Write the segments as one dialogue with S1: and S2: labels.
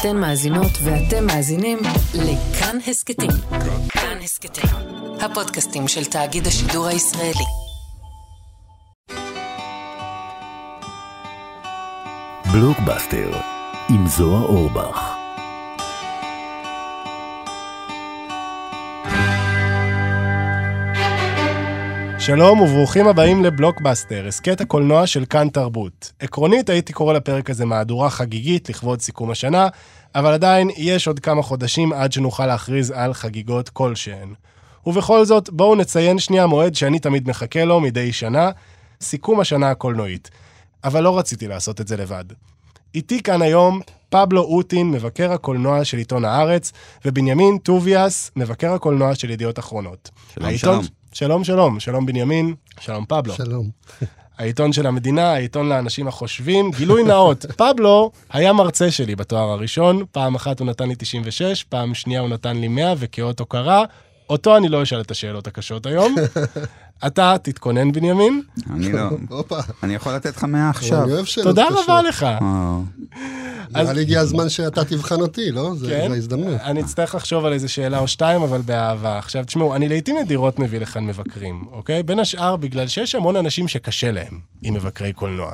S1: אתן מאזינות ואתם מאזינים לכאן הסכתים. כאן הסכתים, הפודקאסטים של תאגיד השידור הישראלי.
S2: בלוקבאסטר עם זוהר אורבך.
S3: שלום וברוכים הבאים לבלוקבאסטר, הסכת הקולנוע של כאן תרבות. עקרונית הייתי קורא לפרק הזה מהדורה חגיגית לכבוד סיכום השנה, אבל עדיין יש עוד כמה חודשים עד שנוכל להכריז על חגיגות כלשהן. ובכל זאת, בואו נציין שנייה מועד שאני תמיד מחכה לו מדי שנה, סיכום השנה הקולנועית. אבל לא רציתי לעשות את זה לבד. איתי כאן היום פבלו אוטין, מבקר הקולנוע של עיתון הארץ, ובנימין טוביאס, מבקר הקולנוע של ידיעות אחרונות.
S4: שלום,
S3: העיתון-
S4: שלום.
S3: שלום, שלום. שלום בנימין, שלום פבלו.
S5: שלום.
S3: העיתון של המדינה, העיתון לאנשים החושבים. גילוי נאות, פבלו היה מרצה שלי בתואר הראשון, פעם אחת הוא נתן לי 96, פעם שנייה הוא נתן לי 100, וכאות הוקרה, אותו אני לא אשאל את השאלות הקשות היום. אתה תתכונן, בנימין.
S4: אני לא.
S5: הופה,
S4: אני יכול לתת לך מאה עכשיו.
S5: אני אוהב שאלות
S3: תודה
S5: קשות.
S3: רבה לך.
S4: אה,
S5: נראה לי הגיע הזמן שאתה תבחן אותי, לא? זה
S3: כן?
S5: זה ההזדמנות.
S3: אני אצטרך לחשוב על איזה שאלה או שתיים, אבל באהבה. עכשיו, תשמעו, אני לעיתים נדירות מביא לכאן מבקרים, אוקיי? בין השאר, בגלל שיש המון אנשים שקשה להם עם מבקרי קולנוע.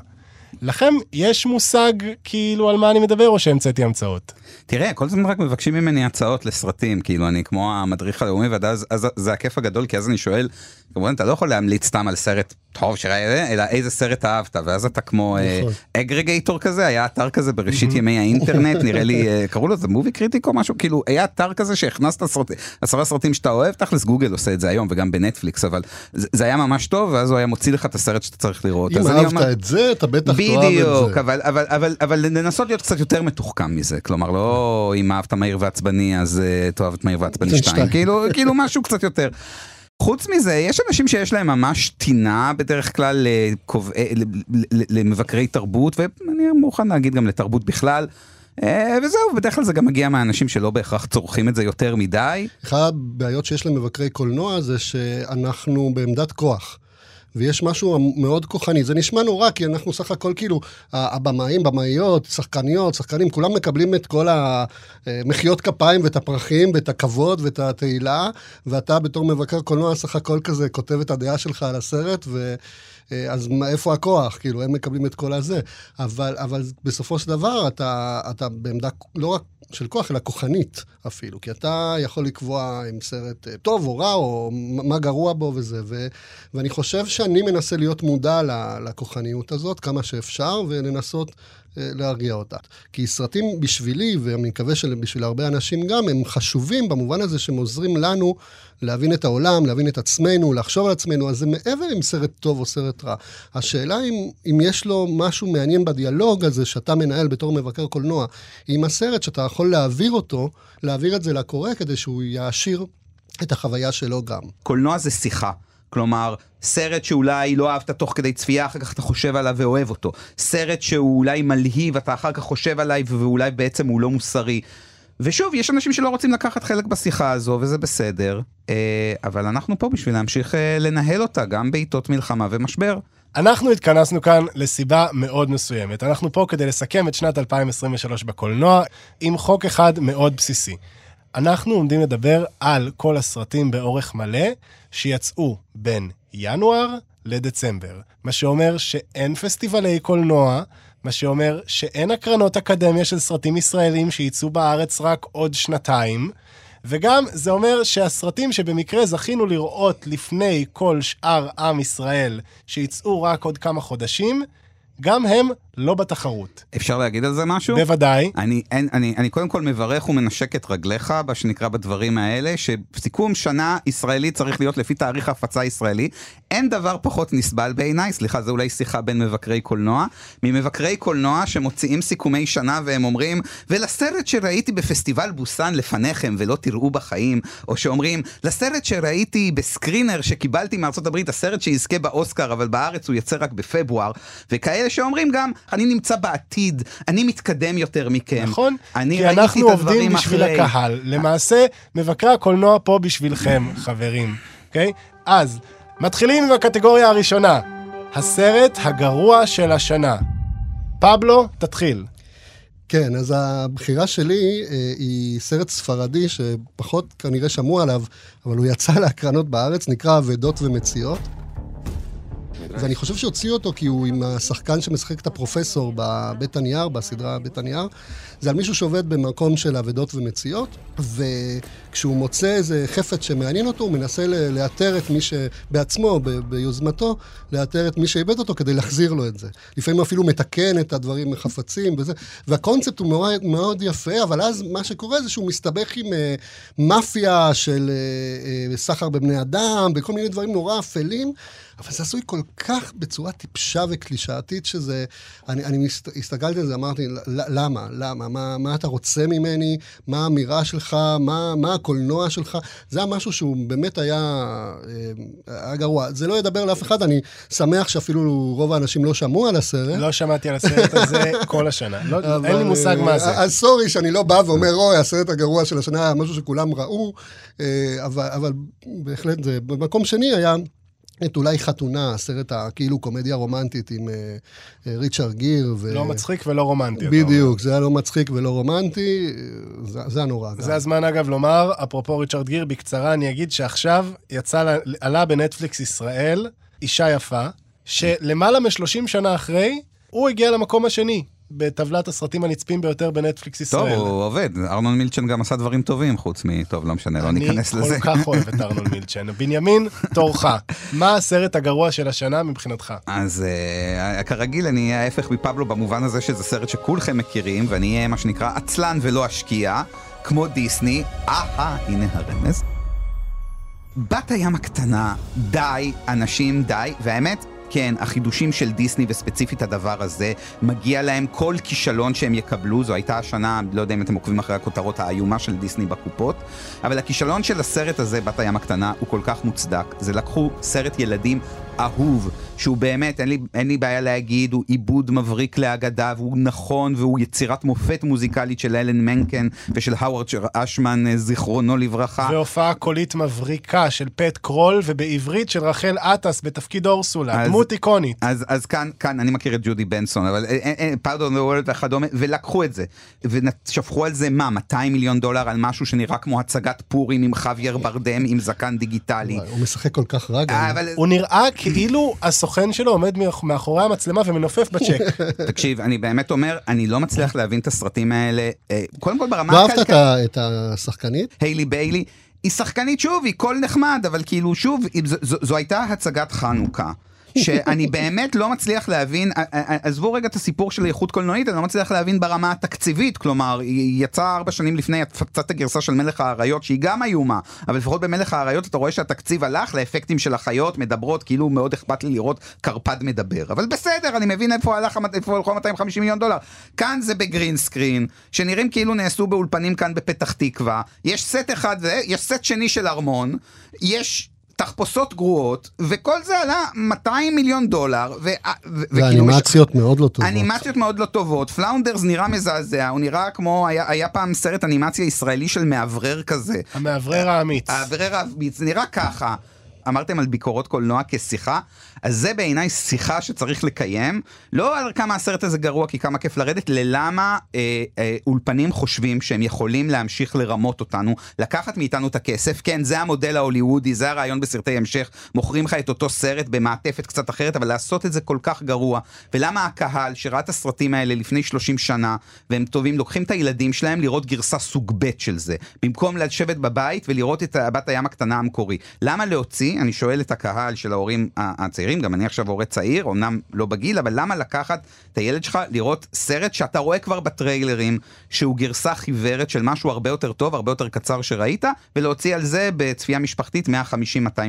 S3: לכם יש מושג כאילו על מה אני מדבר, או שהמצאתי המצאות?
S4: תראה, כל הזמן רק מבקשים ממני הצעות לסרטים, כאילו אני כמו המדריך הלאומי, ואז אז זה הכיף הגדול, כי אז אני שואל, כמובן אתה לא יכול להמליץ סתם על סרט טוב שראה, אלא איזה סרט אהבת, ואז אתה כמו
S5: נכון.
S4: aggregator כזה, היה אתר כזה בראשית ימי האינטרנט, נראה לי, אה, קראו לו זה Movie Critic או משהו, כאילו היה אתר כזה שהכנסת עשרה סרטים שאתה אוהב, תכלס גוגל עושה את זה היום וגם בנטפליקס, אבל זה היה ממש טוב, ואז הוא היה מוציא לך את הסרט שאתה צריך לראות.
S5: אם אהבת את זה, אתה בטח
S4: בדיוק. אבל, אבל, אבל, אבל לנסות להיות קצת יותר מתוחכם מזה, כלומר לא אם אהבת מהיר ועצבני אז uh, תאהב את מהיר ועצבני
S5: כן,
S4: 2,
S5: שתיים.
S4: כאילו, כאילו משהו קצת יותר. חוץ מזה, יש אנשים שיש להם ממש טינה בדרך כלל לקוב... אה, ל- ל- למבקרי תרבות, ואני מוכן להגיד גם לתרבות בכלל. אה, וזהו, בדרך כלל זה גם מגיע מהאנשים שלא בהכרח צורכים את זה יותר מדי.
S5: אחת הבעיות שיש למבקרי קולנוע זה שאנחנו בעמדת כוח. ויש משהו מאוד כוחני, זה נשמע נורא, כי אנחנו סך הכל כאילו, הבמאים, במאיות, שחקניות, שחקנים, כולם מקבלים את כל המחיאות כפיים ואת הפרחים ואת הכבוד ואת התהילה, ואתה בתור מבקר קולנוע סך הכל כזה כותב את הדעה שלך על הסרט, ו... אה, אז איפה הכוח? כאילו, הם מקבלים את כל הזה. אבל, אבל בסופו של דבר, אתה, אתה בעמדה לא רק של כוח, אלא כוחנית אפילו. כי אתה יכול לקבוע אם סרט אה, טוב או רע, או מה גרוע בו וזה. ו, ואני חושב שאני מנסה להיות מודע לכוחניות הזאת כמה שאפשר, ולנסות להרגיע אותה. כי סרטים בשבילי, ואני מקווה שבשביל הרבה אנשים גם, הם חשובים במובן הזה שהם עוזרים לנו להבין את העולם, להבין את עצמנו, לחשוב על עצמנו, אז זה מעבר אם סרט טוב או סרט רע. השאלה אם, אם יש לו משהו מעניין בדיאלוג הזה שאתה מנהל בתור מבקר קולנוע, עם הסרט שאתה יכול להעביר אותו, להעביר את זה לקורא כדי שהוא יעשיר את החוויה שלו גם.
S4: קולנוע זה שיחה. כלומר, סרט שאולי לא אהבת תוך כדי צפייה, אחר כך אתה חושב עליו ואוהב אותו. סרט שהוא אולי מלהיב, אתה אחר כך חושב עליו ואולי בעצם הוא לא מוסרי. ושוב, יש אנשים שלא רוצים לקחת חלק בשיחה הזו, וזה בסדר, אה, אבל אנחנו פה בשביל להמשיך אה, לנהל אותה, גם בעיתות מלחמה ומשבר.
S3: אנחנו התכנסנו כאן לסיבה מאוד מסוימת. אנחנו פה כדי לסכם את שנת 2023 בקולנוע עם חוק אחד מאוד בסיסי. אנחנו עומדים לדבר על כל הסרטים באורך מלא שיצאו בין ינואר לדצמבר. מה שאומר שאין פסטיבלי קולנוע, מה שאומר שאין הקרנות אקדמיה של סרטים ישראלים שייצאו בארץ רק עוד שנתיים. וגם זה אומר שהסרטים שבמקרה זכינו לראות לפני כל שאר עם ישראל, שיצאו רק עוד כמה חודשים, גם הם לא בתחרות.
S4: אפשר להגיד על זה משהו?
S3: בוודאי.
S4: אני, אין, אני, אני קודם כל מברך ומנשק את רגליך, מה שנקרא בדברים האלה, שסיכום שנה ישראלי צריך להיות לפי תאריך ההפצה הישראלי. אין דבר פחות נסבל בעיניי, סליחה, זו אולי שיחה בין מבקרי קולנוע, ממבקרי קולנוע שמוציאים סיכומי שנה והם אומרים, ולסרט שראיתי בפסטיבל בוסן לפניכם ולא תראו בחיים, או שאומרים, לסרט שראיתי בסקרינר שקיבלתי מארצות הברית, הסרט שיזכה באוסקר, אבל בארץ הוא יצא רק בפברואר, וכאלה שאומרים גם, אני נמצא בעתיד, אני מתקדם יותר מכם.
S3: נכון?
S4: אני
S3: כי אנחנו עובדים בשביל
S4: אחרי.
S3: הקהל. למעשה, מבקרי הקולנוע פה בשבילכם, חברים. אוקיי? אז, מתחילים עם הקטגוריה הראשונה. הסרט הגרוע של השנה. פבלו, תתחיל.
S5: כן, אז הבחירה שלי אה, היא סרט ספרדי שפחות כנראה שמעו עליו, אבל הוא יצא להקרנות בארץ, נקרא אבדות ומציאות. ואני חושב שהוציאו אותו כי הוא עם השחקן שמשחק את הפרופסור בבית הנייר, בסדרה בית הנייר. זה על מישהו שעובד במקום של אבדות ומציאות, וכשהוא מוצא איזה חפץ שמעניין אותו, הוא מנסה לאתר את מי שבעצמו, ביוזמתו, לאתר את מי שאיבד אותו כדי להחזיר לו את זה. לפעמים אפילו מתקן את הדברים מחפצים וזה, והקונספט הוא מאוד, מאוד יפה, אבל אז מה שקורה זה שהוא מסתבך עם אה, מאפיה של אה, אה, סחר בבני אדם, וכל מיני דברים נורא אפלים. אבל זה עשוי כל כך בצורה טיפשה וקלישאתית, שזה... אני, אני מסת, הסתכלתי על זה, אמרתי, "ל- למה? למה? מה, מה אתה רוצה ממני? מה האמירה שלך? מה, מה הקולנוע שלך? זה היה משהו שהוא באמת היה, אה, היה גרוע. זה לא ידבר לאף אחד, אני שמח שאפילו רוב האנשים לא שמעו על הסרט.
S3: לא שמעתי על הסרט הזה כל השנה. לא, אין לי
S5: אבל,
S3: מושג
S5: אה,
S3: מה זה.
S5: אז סורי שאני לא בא ואומר, אוי, הסרט הגרוע של השנה היה משהו שכולם ראו, אה, אבל, אבל בהחלט במקום שני היה... את אולי חתונה, הסרט הכאילו קומדיה רומנטית עם אה, אה, ריצ'רד גיר. ו...
S3: לא מצחיק ולא רומנטי.
S5: בדיוק, זה היה לא מצחיק ולא רומנטי, זה, זה היה נורא.
S3: זה הזמן אגב לומר, אפרופו ריצ'רד גיר, בקצרה אני אגיד שעכשיו יצא, לה- עלה בנטפליקס ישראל, אישה יפה, שלמעלה מ-30 שנה אחרי, הוא הגיע למקום השני בטבלת הסרטים הנצפים ביותר בנטפליקס
S4: טוב,
S3: ישראל.
S4: הוא עובד. ארנון מילצ'ן גם עשה דברים טובים, חוץ מ... טוב, לא משנה, לא ניכנס לזה.
S3: אני כל כך אוהב את ארנון מילצ'ן. בנימין, תורך. מה הסרט הגרוע של השנה מבחינתך?
S4: אז uh, כרגיל אני אהיה ההפך מפבלו במובן הזה שזה סרט שכולכם מכירים ואני אהיה מה שנקרא עצלן ולא אשקיע כמו דיסני, אהה הנה הרמז. בת הים הקטנה, די, אנשים די, והאמת, כן, החידושים של דיסני וספציפית הדבר הזה, מגיע להם כל כישלון שהם יקבלו, זו הייתה השנה, לא יודע אם אתם עוקבים אחרי הכותרות האיומה של דיסני בקופות, אבל הכישלון של הסרט הזה, בת הים הקטנה, הוא כל כך מוצדק. זה לקחו סרט ילדים אהוב, שהוא באמת, אין לי, אין לי בעיה להגיד, הוא עיבוד מבריק לאגדה, והוא נכון, והוא יצירת מופת מוזיקלית של אלן מנקן ושל האוורד אשמן, אה, זיכרונו לברכה.
S3: והופעה קולית מבריקה של פט קרול, ובעברית של רחל עטס בתפקיד אורסולה,
S4: אז-
S3: דמות איקונית.
S4: אז, אז כאן, כאן אני מכיר את ג'ודי בנסון, אבל פארדון וולד וכדומה, ולקחו את זה, ושפכו על זה מה, 200 מיליון דולר על משהו שנראה כמו הצגת פורים עם חוויאר ברדם עם זקן דיגיטלי.
S5: הוא משחק כל כך רע גם.
S4: אבל
S3: הוא נראה כאילו הסוכן שלו עומד מאח- מאחורי המצלמה ומנופף בצ'ק.
S4: תקשיב, אני באמת אומר, אני לא מצליח להבין את הסרטים האלה, אה, קודם כל ברמה
S5: לא אהבת את השחקנית?
S4: היילי ביילי, היא שחקנית שוב, היא קול נחמד, אבל כאילו שוב, זו, זו, זו הייתה הצגת חנוכה. שאני באמת לא מצליח להבין, עזבו רגע את הסיפור של איכות קולנועית, אני לא מצליח להבין ברמה התקציבית, כלומר, היא יצאה ארבע שנים לפני, יצאת הגרסה של מלך האריות, שהיא גם איומה, אבל לפחות במלך האריות אתה רואה שהתקציב הלך לאפקטים של החיות מדברות, כאילו מאוד אכפת לי לראות קרפד מדבר, אבל בסדר, אני מבין איפה הלך, איפה הלכו 250 מיליון דולר. כאן זה בגרין סקרין, שנראים כאילו נעשו באולפנים כאן בפתח תקווה, יש סט אחד, יש סט שני של ארמון, יש... תחפושות גרועות, וכל זה עלה 200 מיליון דולר, ו-
S5: ואנימציות מאוד לא טובות.
S4: אנימציות מאוד לא טובות, פלאונדרס נראה מזעזע, הוא נראה כמו, היה, היה פעם סרט אנימציה ישראלי של מאוורר כזה.
S3: המאוורר האמיץ.
S4: האוורר האמיץ, נראה ככה. אמרתם על ביקורות קולנוע כשיחה, אז זה בעיניי שיחה שצריך לקיים, לא על כמה הסרט הזה גרוע כי כמה כיף לרדת, ללמה אה, אה, אולפנים חושבים שהם יכולים להמשיך לרמות אותנו, לקחת מאיתנו את הכסף, כן זה המודל ההוליוודי, זה הרעיון בסרטי המשך, מוכרים לך את אותו סרט במעטפת קצת אחרת, אבל לעשות את זה כל כך גרוע, ולמה הקהל שראה את הסרטים האלה לפני 30 שנה, והם טובים, לוקחים את הילדים שלהם לראות גרסה סוג ב' של זה, במקום לשבת בבית ולראות את בת הים הקטנה המקורי. למה להוציא, אני שואל את הקהל של ההורים ה- הצעירים, גם אני עכשיו הורה צעיר, אמנם לא בגיל, אבל למה לקחת את הילד שלך לראות סרט שאתה רואה כבר בטריילרים, שהוא גרסה חיוורת של משהו הרבה יותר טוב, הרבה יותר קצר שראית, ולהוציא על זה בצפייה משפחתית 150-200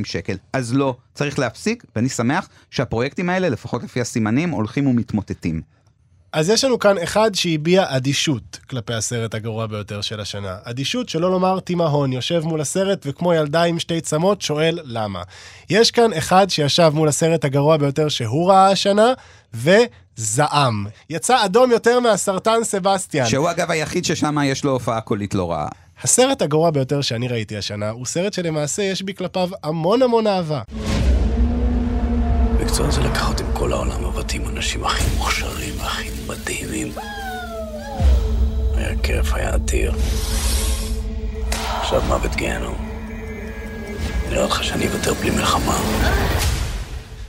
S4: שקל. אז לא, צריך להפסיק, ואני שמח שהפרויקטים האלה, לפחות לפי הסימנים, הולכים ומתמוטטים.
S3: אז יש לנו כאן אחד שהביע אדישות כלפי הסרט הגרוע ביותר של השנה. אדישות, שלא לומר תימהון, יושב מול הסרט וכמו ילדה עם שתי צמות שואל למה. יש כאן אחד שישב מול הסרט הגרוע ביותר שהוא ראה השנה, וזעם. יצא אדום יותר מהסרטן סבסטיאן.
S4: שהוא אגב היחיד ששם יש לו הופעה קולית לא רעה.
S3: הסרט הגרוע ביותר שאני ראיתי השנה, הוא סרט שלמעשה יש בי כלפיו המון המון אהבה.
S2: מקצוע זה לקחת עם כל העולם עבדתי עם אנשים הכי מוכשרים, מדהימים.
S6: הערף היה עתיר. עכשיו מוות גיהנום. נראה אותך שאני אוותר בלי מלחמה.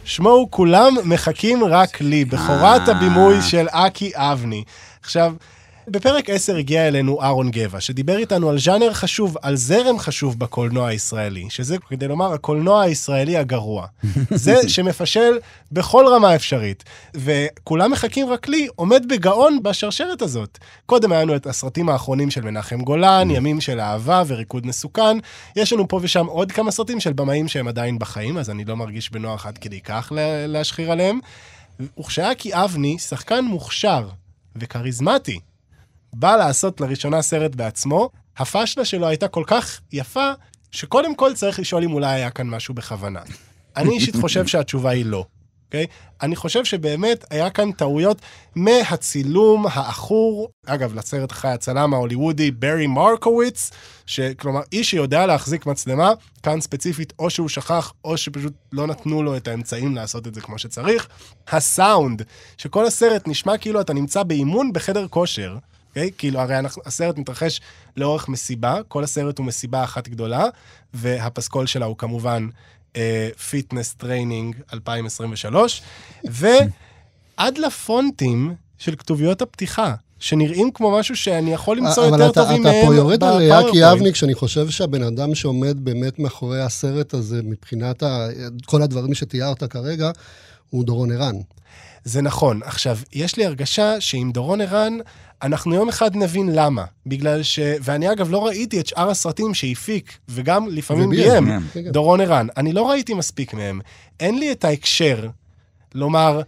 S3: שמו הוא כולם מחכים רק לי, בכורת
S4: אה.
S3: הבימוי של אקי אבני. עכשיו, בפרק 10 הגיע אלינו אהרון גבע, שדיבר איתנו על ז'אנר חשוב, על זרם חשוב בקולנוע הישראלי, שזה כדי לומר הקולנוע הישראלי הגרוע. זה שמפשל בכל רמה אפשרית. וכולם מחכים רק לי, עומד בגאון בשרשרת הזאת. קודם היה לנו את הסרטים האחרונים של מנחם גולן, ימים של אהבה וריקוד מסוכן. יש לנו פה ושם עוד כמה סרטים של במאים שהם עדיין בחיים, אז אני לא מרגיש בנוח עד כדי כך לה- להשחיר עליהם. וכשאקי אבני, שחקן מוכשר וכריזמטי, בא לעשות לראשונה סרט בעצמו, הפשלה שלו הייתה כל כך יפה, שקודם כל צריך לשאול אם אולי היה כאן משהו בכוונה. אני אישית חושב שהתשובה היא לא, אוקיי? אני חושב שבאמת היה כאן טעויות מהצילום העכור, אגב, לסרט אחרי הצלם ההוליוודי ברי מרקוביץ, שכלומר, איש שיודע להחזיק מצלמה, כאן ספציפית, או שהוא שכח, או שפשוט לא נתנו לו את האמצעים לעשות את זה כמו שצריך. הסאונד, שכל הסרט נשמע כאילו אתה נמצא באימון בחדר כושר. אוקיי? כאילו, הרי אנחנו, הסרט מתרחש לאורך מסיבה, כל הסרט הוא מסיבה אחת גדולה, והפסקול שלה הוא כמובן פיטנס טריינינג 2023, ועד לפונטים של כתוביות הפתיחה, שנראים כמו משהו שאני יכול למצוא
S5: אבל
S3: יותר
S5: אתה,
S3: טובים
S5: אתה
S3: מהם
S5: פה יורד על. יאקי אבניק, שאני חושב שהבן אדם שעומד באמת מאחורי הסרט הזה, מבחינת ה, כל הדברים שתיארת כרגע, הוא דורון ערן.
S3: זה נכון. עכשיו, יש לי הרגשה שעם דורון ערן, אנחנו יום אחד נבין למה. בגלל ש... ואני אגב לא ראיתי את שאר הסרטים שהפיק, וגם לפעמים ביים,
S5: כן, כן.
S3: דורון ערן. אני לא ראיתי מספיק מהם. אין לי את ההקשר לומר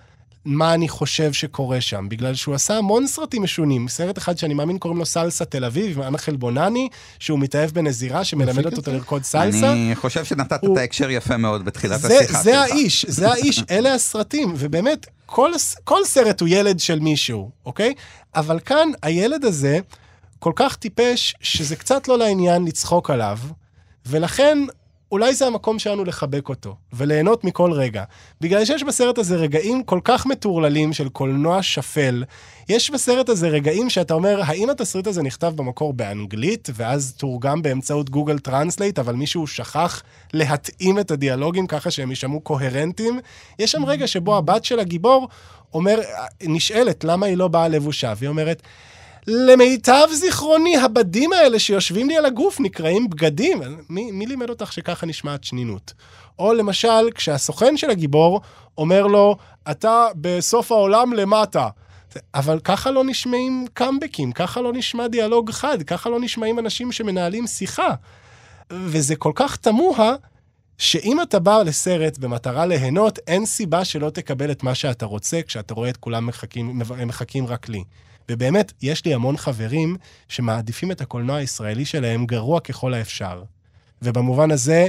S3: מה אני חושב שקורה שם, בגלל שהוא עשה המון סרטים משונים. סרט אחד שאני מאמין קוראים לו סלסה תל אביב, עם אנחל בונני, שהוא מתאהב בנזירה שמלמדת
S5: את
S3: אותו
S5: זה?
S3: לרקוד סלסה.
S4: אני חושב שנתת
S3: הוא-
S4: את ההקשר יפה מאוד בתחילת
S3: זה,
S4: השיחה
S3: זה
S4: שלך.
S3: האיש, זה האיש, אלה הסרטים, ובאמת, כל, כל סרט הוא ילד של מישהו, אוקיי? אבל כאן, הילד הזה כל כך טיפש, שזה קצת לא לעניין לצחוק עליו, ולכן אולי זה המקום שלנו לחבק אותו, וליהנות מכל רגע. בגלל שיש בסרט הזה רגעים כל כך מטורללים של קולנוע שפל, יש בסרט הזה רגעים שאתה אומר, האם התסריט הזה נכתב במקור באנגלית, ואז תורגם באמצעות גוגל טרנסלייט, אבל מישהו שכח להתאים את הדיאלוגים ככה שהם יישמעו קוהרנטיים? יש שם רגע שבו הבת של הגיבור אומר, נשאלת למה היא לא באה לבושה, והיא אומרת, למיטב זיכרוני, הבדים האלה שיושבים לי על הגוף נקראים בגדים. מי, מי לימד אותך שככה נשמעת שנינות? או למשל, כשהסוכן של הגיבור אומר לו, אתה בסוף העולם למטה. אבל ככה לא נשמעים קאמבקים, ככה לא נשמע דיאלוג חד, ככה לא נשמעים אנשים שמנהלים שיחה. וזה כל כך תמוה, שאם אתה בא לסרט במטרה ליהנות, אין סיבה שלא תקבל את מה שאתה רוצה כשאתה רואה את כולם מחכים, מחכים רק לי. ובאמת, יש לי המון חברים שמעדיפים את הקולנוע הישראלי שלהם גרוע ככל האפשר. ובמובן הזה,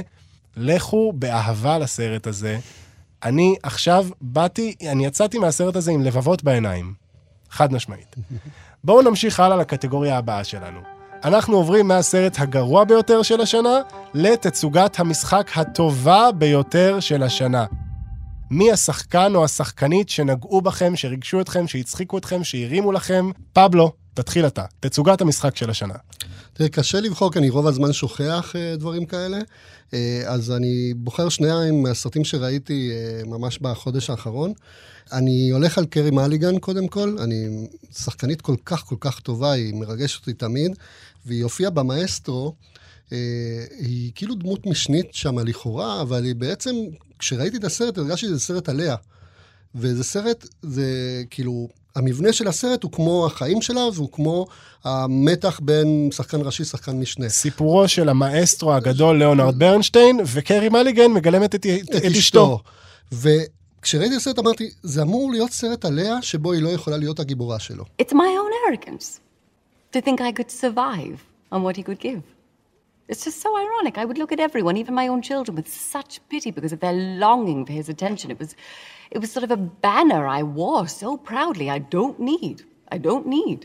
S3: לכו באהבה לסרט הזה. אני עכשיו באתי, אני יצאתי מהסרט הזה עם לבבות בעיניים. חד משמעית. בואו נמשיך הלאה לקטגוריה הבאה שלנו. אנחנו עוברים מהסרט הגרוע ביותר של השנה לתצוגת המשחק הטובה ביותר של השנה. מי השחקן או השחקנית שנגעו בכם, שריגשו אתכם, שהצחיקו אתכם, שהרימו לכם? פבלו, תתחיל אתה. תצוגת המשחק של השנה.
S5: תראה, קשה לבחור, כי אני רוב הזמן שוכח אה, דברים כאלה. אה, אז אני בוחר שניים מהסרטים שראיתי אה, ממש בחודש האחרון. אני הולך על קרי מליגן קודם כל, אני שחקנית כל כך כל כך טובה, היא מרגשת אותי תמיד, והיא הופיעה במאסטרו, היא כאילו דמות משנית שם לכאורה, אבל היא בעצם, כשראיתי את הסרט, הרגשתי שזה סרט עליה. וזה סרט, זה כאילו, המבנה של הסרט הוא כמו החיים שלה, והוא כמו המתח בין שחקן ראשי, שחקן משנה.
S3: סיפורו של המאסטרו הגדול ליאונרד ברנשטיין, וקרי מליגן מגלמת את, את, את אשתו.
S5: וכשראיתי את הסרט אמרתי, זה אמור להיות סרט עליה, שבו היא לא יכולה להיות הגיבורה שלו.
S7: It's my own arrogance to think I could survive on what he could give. It's just so ironic. I would look at everyone, even my own children, with such pity because of their longing for his attention. It was, it was sort of a banner I wore so proudly. I don't need. I don't need.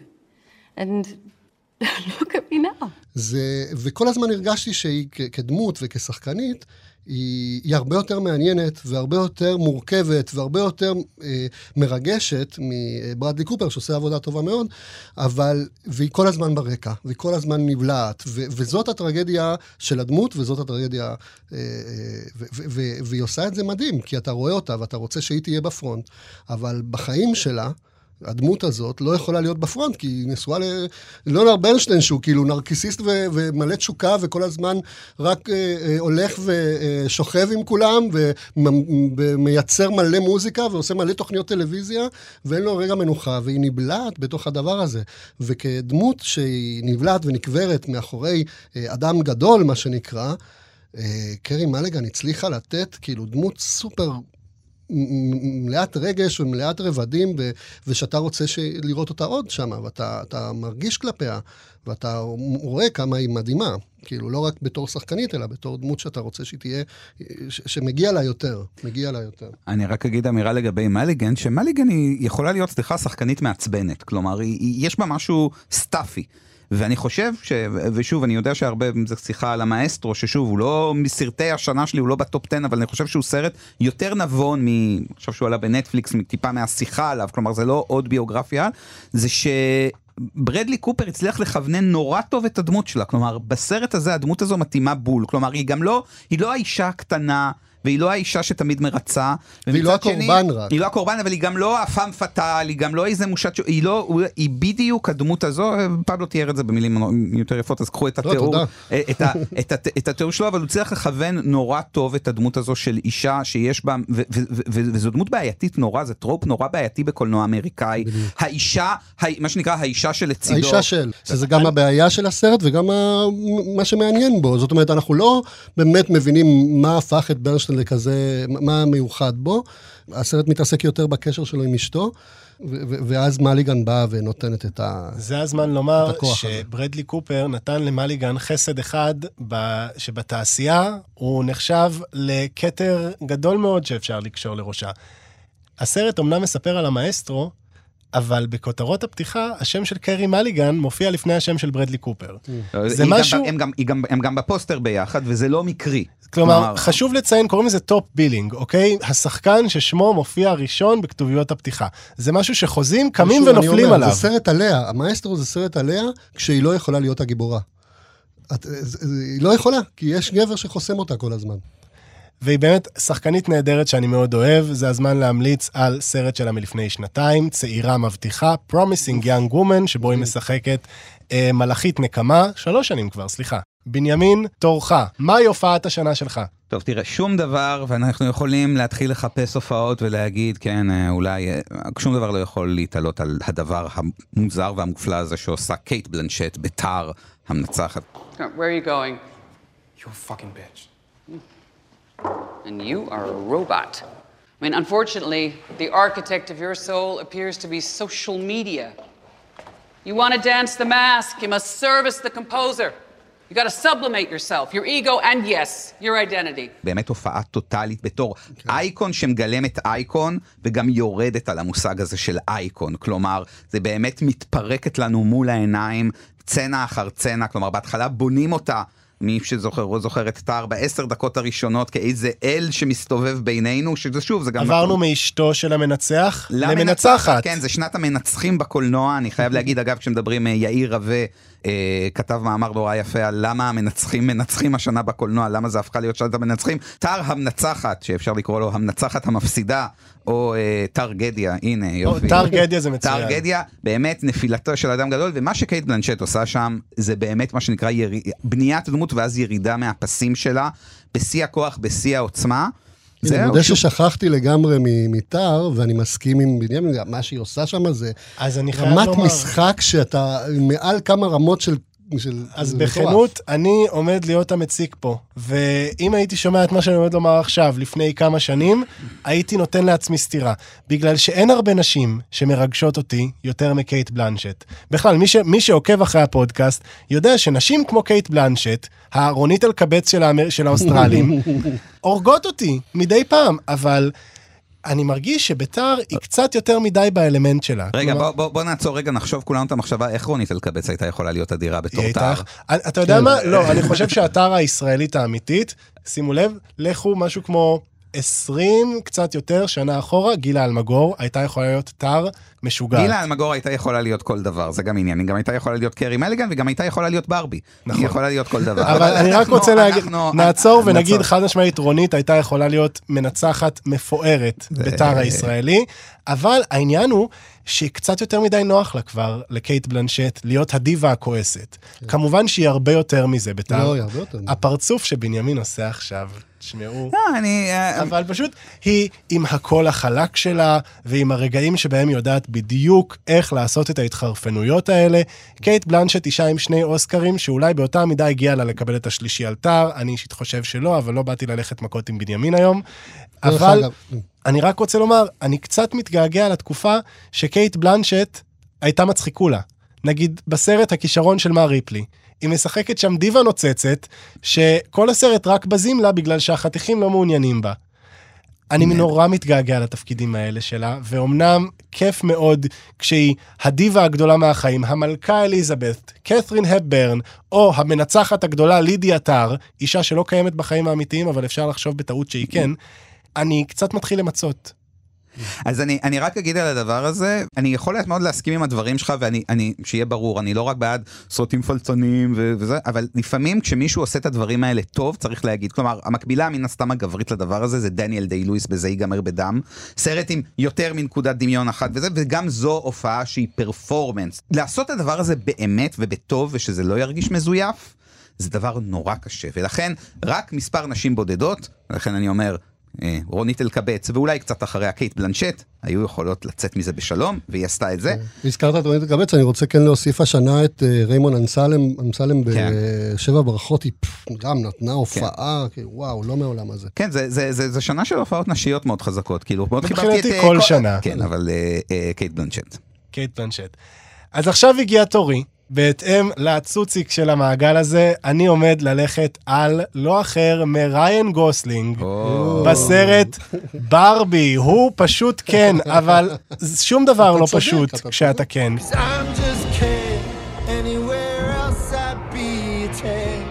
S7: And look at me now.
S5: זה, וכל הזמן הרגשתי שהיא כדמות וכשחקנית, היא, היא הרבה יותר מעניינת והרבה יותר מורכבת והרבה יותר אה, מרגשת מברדלי קופר, שעושה עבודה טובה מאוד, אבל, והיא כל הזמן ברקע, והיא כל הזמן נבלעת, ו, וזאת הטרגדיה של הדמות, וזאת הטרגדיה, אה, אה, ו, ו, ו, והיא עושה את זה מדהים, כי אתה רואה אותה ואתה רוצה שהיא תהיה בפרונט, אבל בחיים שלה, הדמות הזאת לא יכולה להיות בפרונט, כי היא נשואה ללונר ברנשטיין, שהוא כאילו נרקיסיסט ו- ומלא תשוקה, וכל הזמן רק אה, אה, הולך ושוכב עם כולם, ומ- ומייצר מלא מוזיקה, ועושה מלא תוכניות טלוויזיה, ואין לו רגע מנוחה, והיא נבלעת בתוך הדבר הזה. וכדמות שהיא נבלעת ונקברת מאחורי אה, אדם גדול, מה שנקרא, אה, קרי מלגן הצליחה לתת כאילו דמות סופר מלאת רגש ומלאת רבדים, ו- ושאתה רוצה לראות אותה עוד שם, ואתה אתה מרגיש כלפיה, ואתה רואה כמה היא מדהימה. כאילו, לא רק בתור שחקנית, אלא בתור דמות שאתה רוצה שהיא תהיה, ש- שמגיע לה יותר, מגיע לה יותר.
S4: אני רק אגיד אמירה לגבי מליגן, שמליגן היא יכולה להיות, סליחה, שחקנית מעצבנת. כלומר, היא, היא, יש בה משהו stuffy. ואני חושב ש... ושוב, אני יודע שהרבה זה שיחה על המאסטרו, ששוב, הוא לא מסרטי השנה שלי, הוא לא בטופ 10, אבל אני חושב שהוא סרט יותר נבון מ... עכשיו שהוא עלה בנטפליקס, טיפה מהשיחה עליו, כלומר, זה לא עוד ביוגרפיה, זה ש... ברדלי קופר הצליח לכוונן נורא טוב את הדמות שלה, כלומר בסרט הזה הדמות הזו מתאימה בול, כלומר היא גם לא, היא לא האישה הקטנה והיא לא האישה שתמיד מרצה.
S5: והיא לא
S4: ומצד שני-
S5: הקורבן רק.
S4: היא לא הקורבן, אבל היא גם לא הפאם פאטל, היא גם לא איזה מושת, ש- היא לא, היא בדיוק הדמות הזו, פבלו תיאר את זה במילים יותר יפות, אז קחו את
S5: לא,
S4: התיאור,
S5: תודה.
S4: את, ה, את, ה, את התיאור שלו, אבל הוא צריך לכוון נורא טוב את הדמות הזו של אישה שיש בה, וזו דמות בעייתית נורא, זה trope נורא בעייתי בקולנוע אמריקאי. האישה, ה, מה שנקרא האישה שלצידו.
S5: האישה של, שזה גם הבעיה של הסרט וגם מה שמעניין בו. זאת אומרת, אנחנו לא באמת מבינים מה הפך את ברנשטיין לכזה, מה מיוחד בו. הסרט מתעסק יותר בקשר שלו עם אשתו, ואז מליגן באה ונותנת את ה...
S3: זה הזמן לומר
S5: הכוח הזה.
S3: שברדלי קופר נתן למליגן חסד אחד, ב- שבתעשייה הוא נחשב לכתר גדול מאוד שאפשר לקשור לראשה. הסרט אמנם מספר על המאסטרו, אבל בכותרות הפתיחה, השם של קרי מליגן מופיע לפני השם של ברדלי קופר. זה
S4: היא גם
S3: משהו-
S4: הם גם, היא גם, הם גם בפוסטר ביחד, וזה לא מקרי.
S3: כלומר, חשוב לציין, קוראים לזה top billing, אוקיי? השחקן ששמו מופיע ראשון בכתוביות הפתיחה. זה משהו שחוזים, קמים ונופלים
S5: אומר,
S3: עליו.
S5: זה סרט עליה, המאסטרו זה סרט עליה, כשהיא לא יכולה להיות הגיבורה. את, זה- זה- היא לא יכולה, כי יש גבר שחוסם אותה כל הזמן.
S3: והיא באמת שחקנית נהדרת שאני מאוד אוהב, זה הזמן להמליץ על סרט שלה מלפני שנתיים, צעירה מבטיחה, Promising Young Woman, שבו היא משחקת אה, מלאכית נקמה, שלוש שנים כבר, סליחה. בנימין, תורך, מהי הופעת השנה שלך?
S4: טוב, תראה, שום דבר, ואנחנו יכולים להתחיל לחפש הופעות ולהגיד, כן, אה, אולי, אה, שום דבר לא יכול להתעלות על הדבר המוזר והמופלא הזה שעושה קייט בלנשט בתר המנצחת.
S8: Where are you going?
S6: You a fucking bitch.
S8: And you are a robot. I mean, unfortunately, the architect of your soul appears to be social media. You want to dance the mask, you must service the composer. You got to sublimate yourself, your ego, and yes, your identity.
S4: באמת הופעה טוטאלית בתור אייקון שמגלמת אייקון וגם יורדת על המושג הזה של אייקון. כלומר, זה באמת מתפרקת לנו מול העיניים, צנע אחר צנע, כלומר בהתחלה בונים אותה. מי שזוכר או זוכר את טאר בעשר דקות הראשונות כאיזה אל שמסתובב בינינו, שזה שוב, זה גם...
S3: עברנו
S4: נכון.
S3: מאשתו של המנצח
S4: למנצחת. כן, זה שנת המנצחים בקולנוע, אני חייב להגיד, אגב, כשמדברים, אה, יאיר רווה אה, כתב מאמר נורא יפה על למה המנצחים מנצחים השנה בקולנוע, למה זה הפכה להיות שנת המנצחים. תר המנצחת, שאפשר לקרוא לו המנצחת המפסידה, או אה, טרגדיה, הנה, יופי.
S3: טרגדיה זה מצוין.
S4: טרגדיה, באמת נפילתו של אדם גדול, ומה שקייט בלנשט עושה שם, זה באמת מה שנקרא ירי... בניית דמות ואז ירידה מהפסים שלה, בשיא הכוח, בשיא העוצמה.
S5: אני מודה ששכחתי לגמרי מ- מתר, ואני מסכים עם בנימין, מה שהיא עושה שם זה
S3: אז אני חייב
S5: רמת. משחק שאתה מעל כמה רמות של... של
S3: אז. בכנות, אני עומד להיות המציק פה, ואם הייתי שומע את מה שאני עומד לומר עכשיו, לפני כמה שנים, הייתי נותן לעצמי סטירה. בגלל שאין הרבה נשים שמרגשות אותי יותר מקייט בלנשט. בכלל, מי, ש, מי שעוקב אחרי הפודקאסט, יודע שנשים כמו קייט בלנשט, הרונית אלקבץ של, האמר... של האוסטרלים, הורגות אותי מדי פעם, אבל... אני מרגיש שביתר היא קצת יותר מדי באלמנט שלה.
S4: רגע,
S3: כלומר,
S4: בוא, בוא, בוא נעצור רגע, נחשוב כולנו את המחשבה, איך רונית אלקבץ הייתה יכולה להיות אדירה בתור?
S3: הייתה... אתה יודע מה? לא, אני חושב שהטרה הישראלית האמיתית, שימו לב, לכו משהו כמו 20, קצת יותר, שנה אחורה, גילה אלמגור הייתה יכולה להיות טר משוגעת.
S4: גילה אלמגור הייתה יכולה להיות כל דבר, זה גם עניין, היא גם הייתה יכולה להיות קרי מליגן וגם הייתה יכולה להיות ברבי.
S3: נכון.
S4: היא יכולה להיות כל דבר.
S3: אבל אני רק רוצה להגיד, נעצור
S4: נעצור.
S3: ונגיד חד משמעית, רונית הייתה יכולה להיות מנצחת מפוארת בטר הישראלי, אבל העניין הוא שקצת יותר מדי נוח לה כבר, לקייט בלנשט, להיות הדיבה הכועסת. כמובן שהיא הרבה יותר מזה בטר.
S5: לא, היא הרבה יותר מזה.
S3: הפרצוף שבנימין עושה עכשיו, תשמעו.
S4: לא, אני... אה,
S3: אבל פשוט היא עם הקול החלק שלה, ועם הרגעים שבהם היא יודעת בדיוק איך לעשות את ההתחרפנויות האלה. קייט בלנשט אישה עם שני אוסקרים, שאולי באותה מידה הגיעה לה לקבל את השלישי על טר, אני אישית חושב שלא, אבל לא באתי ללכת מכות עם בנימין היום. אבל אני רק רוצה לומר, אני קצת מתגעגע לתקופה שקייט בלנשט הייתה מצחיקולה. נגיד בסרט הכישרון של מר ריפלי. היא משחקת שם דיבה נוצצת, שכל הסרט רק בזים לה בגלל שהחתיכים לא מעוניינים בה. אני נורא מתגעגע לתפקידים האלה שלה, ואומנם כיף מאוד כשהיא הדיבה הגדולה מהחיים, המלכה אליזבת, קת'רין הפברן, או המנצחת הגדולה לידיה טאר, אישה שלא קיימת בחיים האמיתיים, אבל אפשר לחשוב בטעות שהיא כן, אני קצת מתחיל למצות.
S4: אז אני, אני רק אגיד על הדבר הזה, אני יכול מאוד להסכים עם הדברים שלך, ואני, אני, שיהיה ברור, אני לא רק בעד סרטים פלצניים ו- וזה, אבל לפעמים כשמישהו עושה את הדברים האלה טוב, צריך להגיד, כלומר, המקבילה מן הסתם הגברית לדבר הזה זה דניאל דיי לואיס בזה ייגמר בדם, סרט עם יותר מנקודת דמיון אחת וזה, וגם זו הופעה שהיא פרפורמנס. לעשות את הדבר הזה באמת ובטוב ושזה לא ירגיש מזויף, זה דבר נורא קשה, ולכן רק מספר נשים בודדות, ולכן אני אומר, רונית אלקבץ, ואולי קצת אחריה קייט בלנשט, היו יכולות לצאת מזה בשלום, והיא עשתה את זה.
S5: הזכרת את רונית אלקבץ, אני רוצה כן להוסיף השנה את אה, ריימונד אמסלם, אמסלם
S4: כן.
S5: בשבע ברכות, היא גם נתנה הופעה, כאילו, וואו, לא מהעולם הזה.
S4: כן, זה, זה, זה, זה שנה של הופעות נשיות מאוד חזקות, כאילו, מאוד חיבבתי את... אה,
S3: כל שנה.
S4: כן, אבל אה, אה, קייט בלנשט.
S3: קייט בלנשט. אז עכשיו הגיע תורי, בהתאם לצוציק של המעגל הזה, אני עומד ללכת על לא אחר מריין גוסלינג בסרט ברבי. הוא פשוט כן, אבל שום דבר לא
S5: צודק,
S3: פשוט
S5: אתה
S3: כשאתה כן.
S9: I'm just king. Anywhere else I'd be a ten.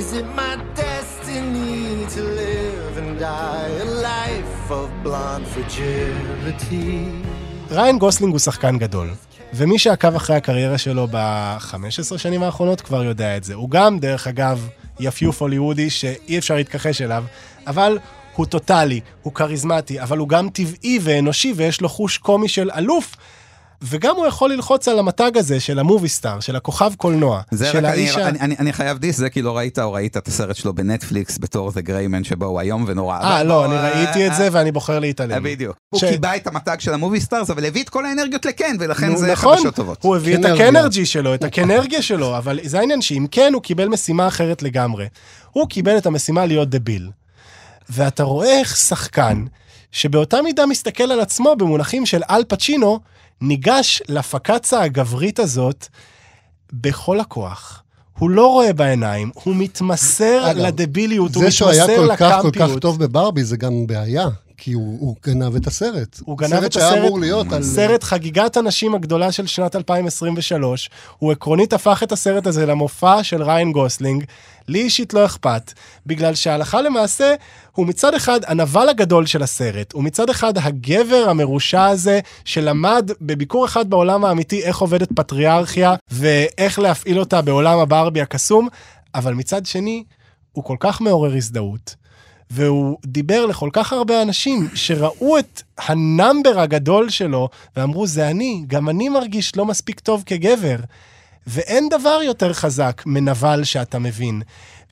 S9: Is it my destiny to live and die a life of blonde fragility?
S3: ריין גוסלינג הוא שחקן גדול, ומי שעקב אחרי הקריירה שלו ב-15 שנים האחרונות כבר יודע את זה. הוא גם, דרך אגב, יפיוף הוליוודי שאי אפשר להתכחש אליו, אבל הוא טוטאלי, הוא כריזמטי, אבל הוא גם טבעי ואנושי ויש לו חוש קומי של אלוף. וגם הוא יכול ללחוץ על המתג הזה של המובי סטאר, של הכוכב קולנוע,
S4: זה
S3: של האיש ה...
S4: אני, אני, אני חייב דיס, זה כי לא ראית או ראית את הסרט שלו בנטפליקס בתור The Greyman שבו הוא איום ונורא.
S3: אה, לא,
S4: בוא,
S3: אני
S4: אה,
S3: ראיתי את
S4: אה,
S3: זה ואני בוחר
S4: אה,
S3: להתעלם.
S4: בדיוק.
S3: ש-
S4: הוא קיבע את המתג של המובי סטארס, אבל הביא את כל האנרגיות לכן, ולכן
S3: נו,
S4: זה
S3: נכון,
S4: חדשות טובות.
S3: הוא הביא את. הקנרג'י שלו, את הקנרגיה שלו, אבל זה העניין שאם כן, הוא קיבל משימה אחרת לגמרי. הוא קיבל את המשימה להיות דביל. ואתה רואה איך שחקן, שבאותה מידה מסתכל על עצמו במונחים של אל פצ'ינו, ניגש לפקצה הגברית הזאת בכל הכוח. הוא לא רואה בעיניים, הוא מתמסר
S5: אגב,
S3: לדביליות, הוא
S5: זה שהוא היה
S3: מתמסר
S5: כל כך כל כך
S3: לקמפיות.
S5: טוב בברבי זה גם בעיה, כי הוא הוא גנב את הסרט.
S3: הוא גנב את
S5: סרט שהיה
S3: הסרט,
S5: אמור להיות על...
S3: סרט חגיגת הנשים הגדולה של שנת 2023. הוא עקרונית הפך את הסרט הזה למופע של ריאן גוסלינג. לי אישית לא אכפת, בגלל שהלכה למעשה הוא מצד אחד הנבל הגדול של הסרט, הוא מצד אחד הגבר המרושע הזה שלמד בביקור אחד בעולם האמיתי איך עובדת פטריארכיה ואיך להפעיל אותה בעולם הברבי הקסום, אבל מצד שני הוא כל כך מעורר הזדהות. והוא דיבר לכל כך הרבה אנשים שראו את ה number הגדול שלו ואמרו, זה אני, גם אני מרגיש לא מספיק טוב כגבר. ואין דבר יותר חזק מנבל שאתה מבין.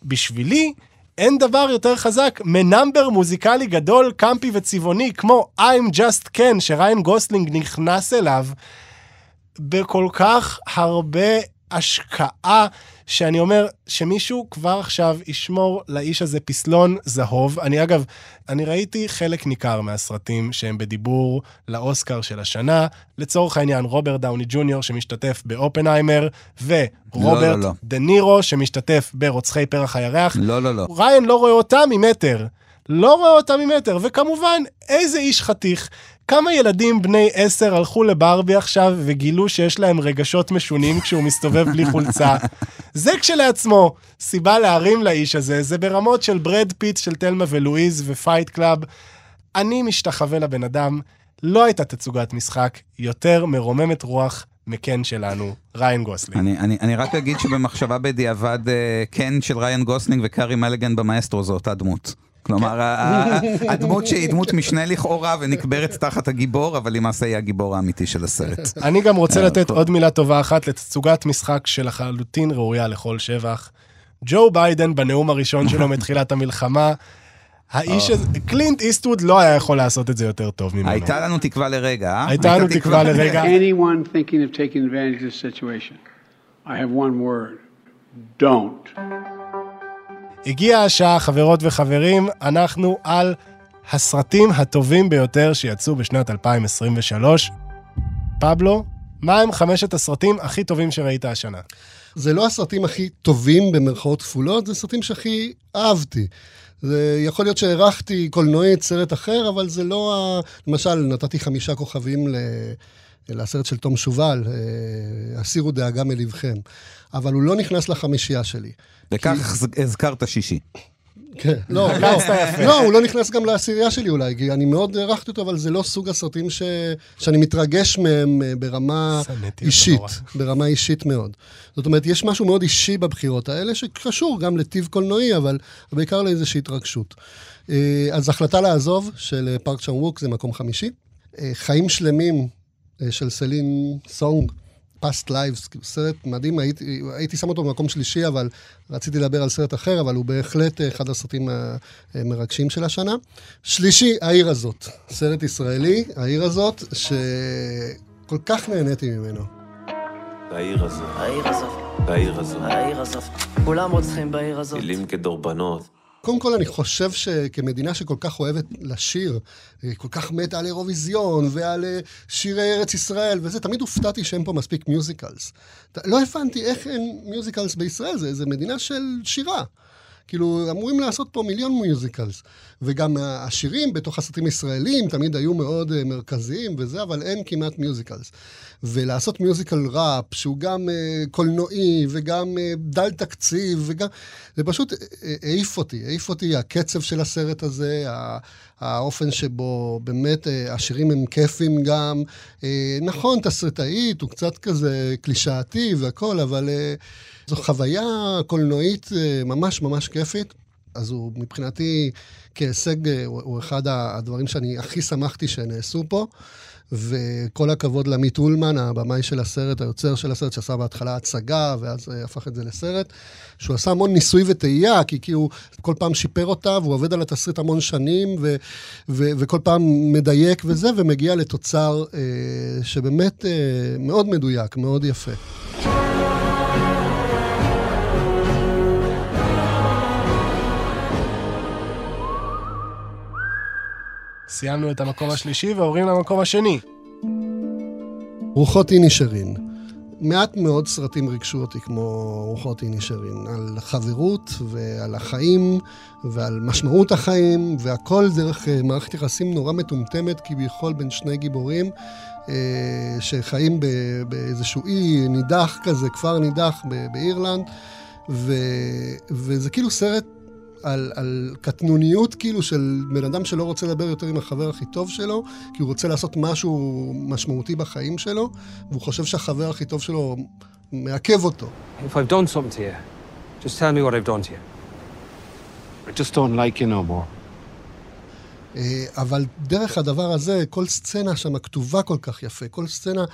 S3: בשבילי, אין דבר יותר חזק מ number מוזיקלי גדול, קמפי וצבעוני, כמו I'm Just Ken, שריין גוסלינג נכנס אליו בכל כך הרבה השקעה, שאני אומר שמישהו כבר עכשיו ישמור לאיש הזה פסלון זהוב. אני אגב, אני ראיתי חלק ניכר מהסרטים שהם בדיבור לאוסקר של השנה. לצורך העניין, רוברט דאוני ג'וניור שמשתתף באופנהיימר, ורוברט
S4: לא, לא.
S3: דה נירו שמשתתף ברוצחי פרח הירח.
S4: לא, לא, לא.
S3: ריין לא רואה אותה ממטר. לא רואה אותה ממטר, וכמובן, איזה איש חתיך. כמה ילדים בני עשר הלכו לברבי עכשיו וגילו שיש להם רגשות משונים כשהוא מסתובב בלי חולצה? זה כשלעצמו סיבה להרים לאיש הזה, זה ברמות של ברד פיט של תלמה ולואיז ו Fight Club. אני משתחווה לבן אדם, לא הייתה תצוגת משחק יותר מרוממת רוח מקן שלנו, ריין גוסלינג.
S4: אני, אני, אני רק אגיד שבמחשבה בדיעבד, אה, קן של ריין גוסלינג וקארי מאליגן במאסטרו זו אותה דמות. כלומר, הדמות שהיא דמות משנה לכאורה ונקברת תחת הגיבור, אבל למעשה היא הגיבור האמיתי של הסרט.
S3: אני גם רוצה
S4: אה,
S3: לתת. עוד מילה טובה אחת לתצוגת משחק שלחלוטין ראויה לכל שבח. ג'ו ביידן בנאום הראשון שלו מתחילת המלחמה, האיש הזה, קלינט איסטווד לא היה יכול לעשות את זה יותר טוב ממנו.
S4: הייתה לנו תקווה לרגע, אה?
S3: הייתה לנו תקווה לרגע.
S10: I have one word don't.
S3: הגיעה השעה, חברות וחברים, אנחנו על הסרטים הטובים ביותר שיצאו בשנת 2023. פבלו, מה הם חמשת הסרטים הכי טובים שראית השנה?
S5: זה לא הסרטים הכי טובים במרכאות כפולות, זה סרטים שהכי אהבתי. זה יכול להיות שהערכתי קולנועית סרט אחר, אבל זה לא ה... למשל, נתתי חמישה כוכבים ל... לסרט של תום שובל, אה, הסירו דאגה מלבכם. אבל הוא לא נכנס לחמישייה שלי.
S4: וכך הזכרת שישי.
S5: כן, לא, לא. לא, הוא לא נכנס גם לעשירייה שלי אולי, כי אני מאוד הערכתי אותו, אבל זה לא סוג הסרטים ש... שאני מתרגש מהם אה, ברמה אישית. ברמה אישית מאוד. זאת אומרת, יש משהו מאוד אישי בבחירות האלה, שקשור גם לטיב קולנועי, אבל בעיקר לאיזושהי התרגשות. אה, אז החלטה לעזוב של אה, פארק צ'אן ווק זה מקום חמישי. חיים שלמים של סלין סונג. Past lives, סרט מדהים, הייתי, הייתי שם אותו במקום שלישי, אבל רציתי לדבר על סרט אחר, אבל הוא בהחלט אחד הסרטים המרגשים של השנה. שלישי, העיר הזאת. סרט ישראלי, העיר הזאת, שכל כך נהניתי ממנו.
S6: בעיר הזאת,
S11: העיר הזאת,
S6: בעיר הזאת,
S11: העיר הזאת. כולם רוצחים בעיר הזאת.
S6: מילים כדורבנות.
S5: קודם כל, אני חושב שכמדינה שכל כך אוהבת לשיר, אה, כל כך מתה על אירוויזיון ועל אה, שירי ארץ ישראל וזה, תמיד הופתעתי שאין פה מספיק musicals. לא הבנתי איך אין musicals בישראל, זה, זה מדינה של שירה. כאילו, אמורים לעשות פה מיליון musicals. וגם השירים בתוך הסרטים הישראלים תמיד היו מאוד אה, מרכזיים וזה, אבל אין כמעט musicals. ולעשות musical ראפ, שהוא גם אה, קולנועי וגם אה, דל תקציב, וגם... זה פשוט אה, העיף אותי, העיף אותי הקצב של הסרט הזה, ה- האופן שבו באמת השירים הם כיפים גם. נכון, תסריטאית, הוא קצת כזה קלישאתי והכול, אבל זו חוויה קולנועית אה, ממש ממש כיפית. אז הוא מבחינתי כהישג, אה, הוא אחד הדברים שאני הכי שמחתי שנעשו פה. וכל הכבוד לעמית אולמן, הבמאי של הסרט, היוצר של הסרט, שעשה בהתחלה הצגה, ואז אה, הפך את זה לסרט, שהוא עשה המון ניסוי וטעייה, כי כאילו כל פעם שיפר אותה, והוא עובד על התסריט המון שנים, ו- ו- וכל פעם מדייק וזה, ומגיע לתוצר אה, שבאמת אה, מאוד מדויק, מאוד יפה.
S3: סיימנו את המקום השלישי ועוברים למקום השני.
S5: רוחות איני שרין. מעט מאוד סרטים ריגשו אותי כמו רוחות איני שרין, על חברות ועל החיים ועל משמעות החיים, והכל דרך אה, מערכת יחסים נורא מטומטמת כביכול בין שני גיבורים אה, שחיים באיזשהו אי נידח כזה, כפר נידח באירלנד, ו, וזה כאילו סרט על, על קטנוניות כאילו של בן אדם שלא רוצה לדבר יותר עם החבר הכי טוב שלו, כי הוא רוצה לעשות משהו משמעותי בחיים שלו, והוא חושב שהחבר הכי טוב שלו מעכב אותו.
S12: If I've done something to you, just tell me what I've done to you.
S10: I just don't like you no more.
S5: אה, אבל דרך הדבר הזה, כל סצנה שם כתובה כל כך יפה, כל סצנה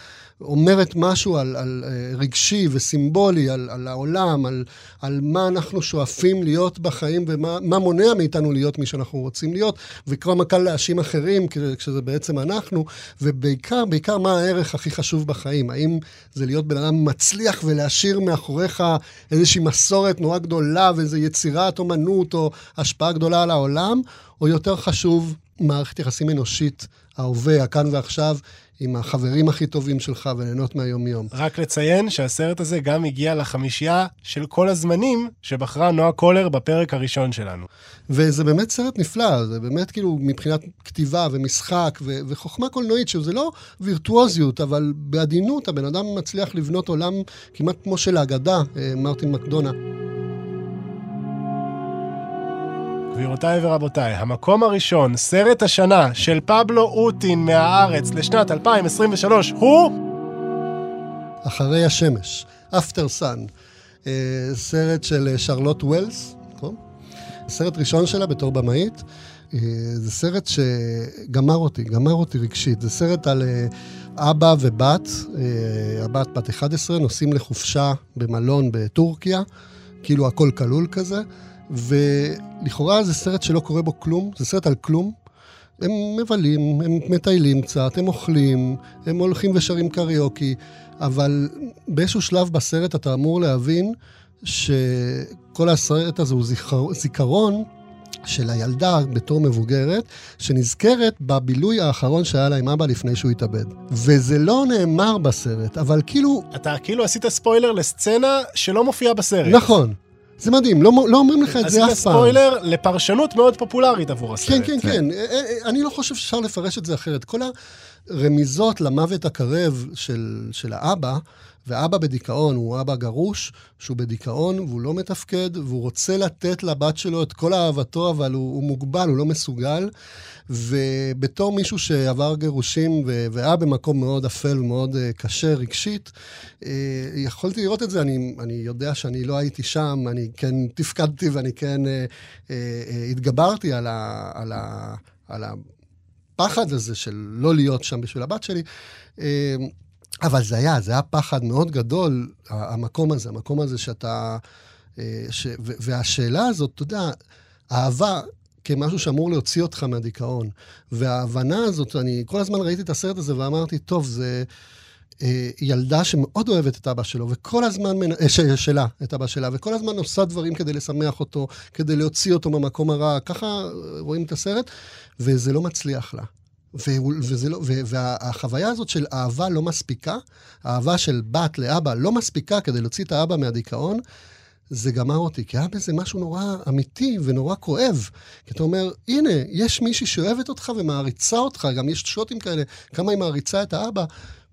S5: אומרת משהו על, על אה, רגשי וסימבולי, על, על העולם, על, על מה אנחנו שואפים להיות בחיים ומה מה מונע מאיתנו להיות מי שאנחנו רוצים להיות, וכמה קל להאשים אחרים כשזה בעצם אנחנו, ובעיקר, בעיקר מה הערך הכי חשוב בחיים. האם זה להיות בן אדם מצליח ולהשאיר מאחוריך איזושהי מסורת נורא גדולה ואיזו יצירת אומנות או השפעה גדולה על העולם, או יותר חשוב, מערכת יחסים אנושית, ההווה, הכאן ועכשיו, עם החברים הכי טובים שלך וליהנות מהיום-יום.
S3: רק לציין שהסרט הזה גם הגיע לחמישייה של כל הזמנים שבחרה נועה קולר בפרק הראשון שלנו.
S5: וזה באמת סרט נפלא, זה באמת כאילו מבחינת כתיבה ומשחק ו- וחוכמה קולנועית, שזה לא וירטואוזיות, אבל בעדינות הבן אדם מצליח לבנות עולם כמעט כמו של האגדה, אה, מרטין מקדונה.
S3: גבירותיי ורבותיי, המקום הראשון, סרט השנה של פבלו אוטין מהארץ לשנת 2023 הוא...
S5: אחרי השמש, אפטר סאן, סרט של אה, שרלוט ווילס, נכון? סרט ראשון שלה בתור במאית. אה, זה סרט שגמר אותי, גמר אותי רגשית. זה סרט על אה, אבא ובת, הבת בת 11, נוסעים לחופשה במלון בטורקיה, כאילו הכל כלול כזה. ולכאורה זה סרט שלא קורה בו כלום, זה סרט על כלום. הם מבלים, הם מטיילים קצת, הם אוכלים, הם הולכים ושרים קריוקי, אבל באיזשהו שלב בסרט אתה אמור להבין שכל הסרט הזה הוא זיכר, זיכרון של הילדה בתור מבוגרת, שנזכרת בבילוי האחרון שהיה לה עם אבא לפני שהוא התאבד. וזה לא נאמר בסרט, אבל כאילו...
S3: אתה כאילו עשית ספוילר לסצנה שלא מופיעה בסרט.
S5: נכון. זה מדהים, לא, לא אומרים לך את זה אף פעם.
S3: עשית ספוילר לפרשנות מאוד פופולרית עבור הסרט.
S5: כן, כן, כן. אני לא חושב שאפשר לפרש את זה אחרת. כל הרמיזות למוות הקרב של, של האבא, ואבא בדיכאון, הוא אבא גרוש, שהוא בדיכאון, והוא לא מתפקד, והוא רוצה לתת לבת שלו את כל אהבתו, אבל הוא, הוא מוגבל, הוא לא מסוגל. ובתור מישהו שעבר גירושים והיה במקום מאוד אפל ומאוד uh, קשה רגשית, uh, יכולתי לראות את זה, אני, אני יודע שאני לא הייתי שם, אני כן תפקדתי ואני כן uh, uh, uh, התגברתי על, ה, על, ה, על הפחד הזה של לא להיות שם בשביל הבת שלי. Uh, אבל זה היה, זה היה פחד מאוד גדול, המקום הזה, המקום הזה שאתה... ש, והשאלה הזאת, אתה יודע, אהבה כמשהו שאמור להוציא אותך מהדיכאון. וההבנה הזאת, אני כל הזמן ראיתי את הסרט הזה ואמרתי, טוב, זה אה, ילדה שמאוד אוהבת את אבא שלו, וכל הזמן, מנ... אה, ש... שלה, את אבא שלה, וכל הזמן עושה דברים כדי לשמח אותו, כדי להוציא אותו מהמקום הרע. ככה רואים את הסרט, וזה לא מצליח לה. וזה לא, והחוויה הזאת של אהבה לא מספיקה, אהבה של בת לאבא לא מספיקה כדי להוציא את האבא מהדיכאון, זה גמר אותי, כי היה בזה משהו נורא אמיתי ונורא כואב. כי אתה אומר, הנה, יש מישהי שאוהבת אותך ומעריצה אותך, גם יש שוטים כאלה, כמה היא מעריצה את האבא.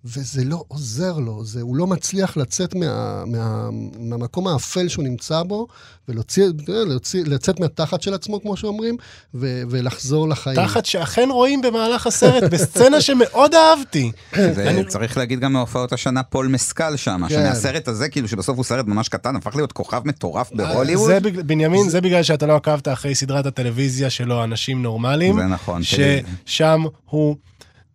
S5: וזה לא עוזר לו, זה, הוא לא מצליח לצאת מה, מה, מהמקום האפל שהוא נמצא בו, ולצאת מהתחת של עצמו, כמו שאומרים, ו, ולחזור לחיים.
S3: תחת שאכן רואים במהלך הסרט, בסצנה שמאוד אהבתי.
S4: זה אני... צריך להגיד גם מהופעות השנה פול מסקל שם, כן. שמהסרט הזה, כאילו שבסוף הוא סרט ממש קטן, הפך להיות כוכב מטורף בהוליווד.
S3: זה, בנימין, זה... זה בגלל שאתה לא עקבת אחרי סדרת הטלוויזיה שלו, אנשים נורמליים.
S4: זה נכון.
S3: ששם הוא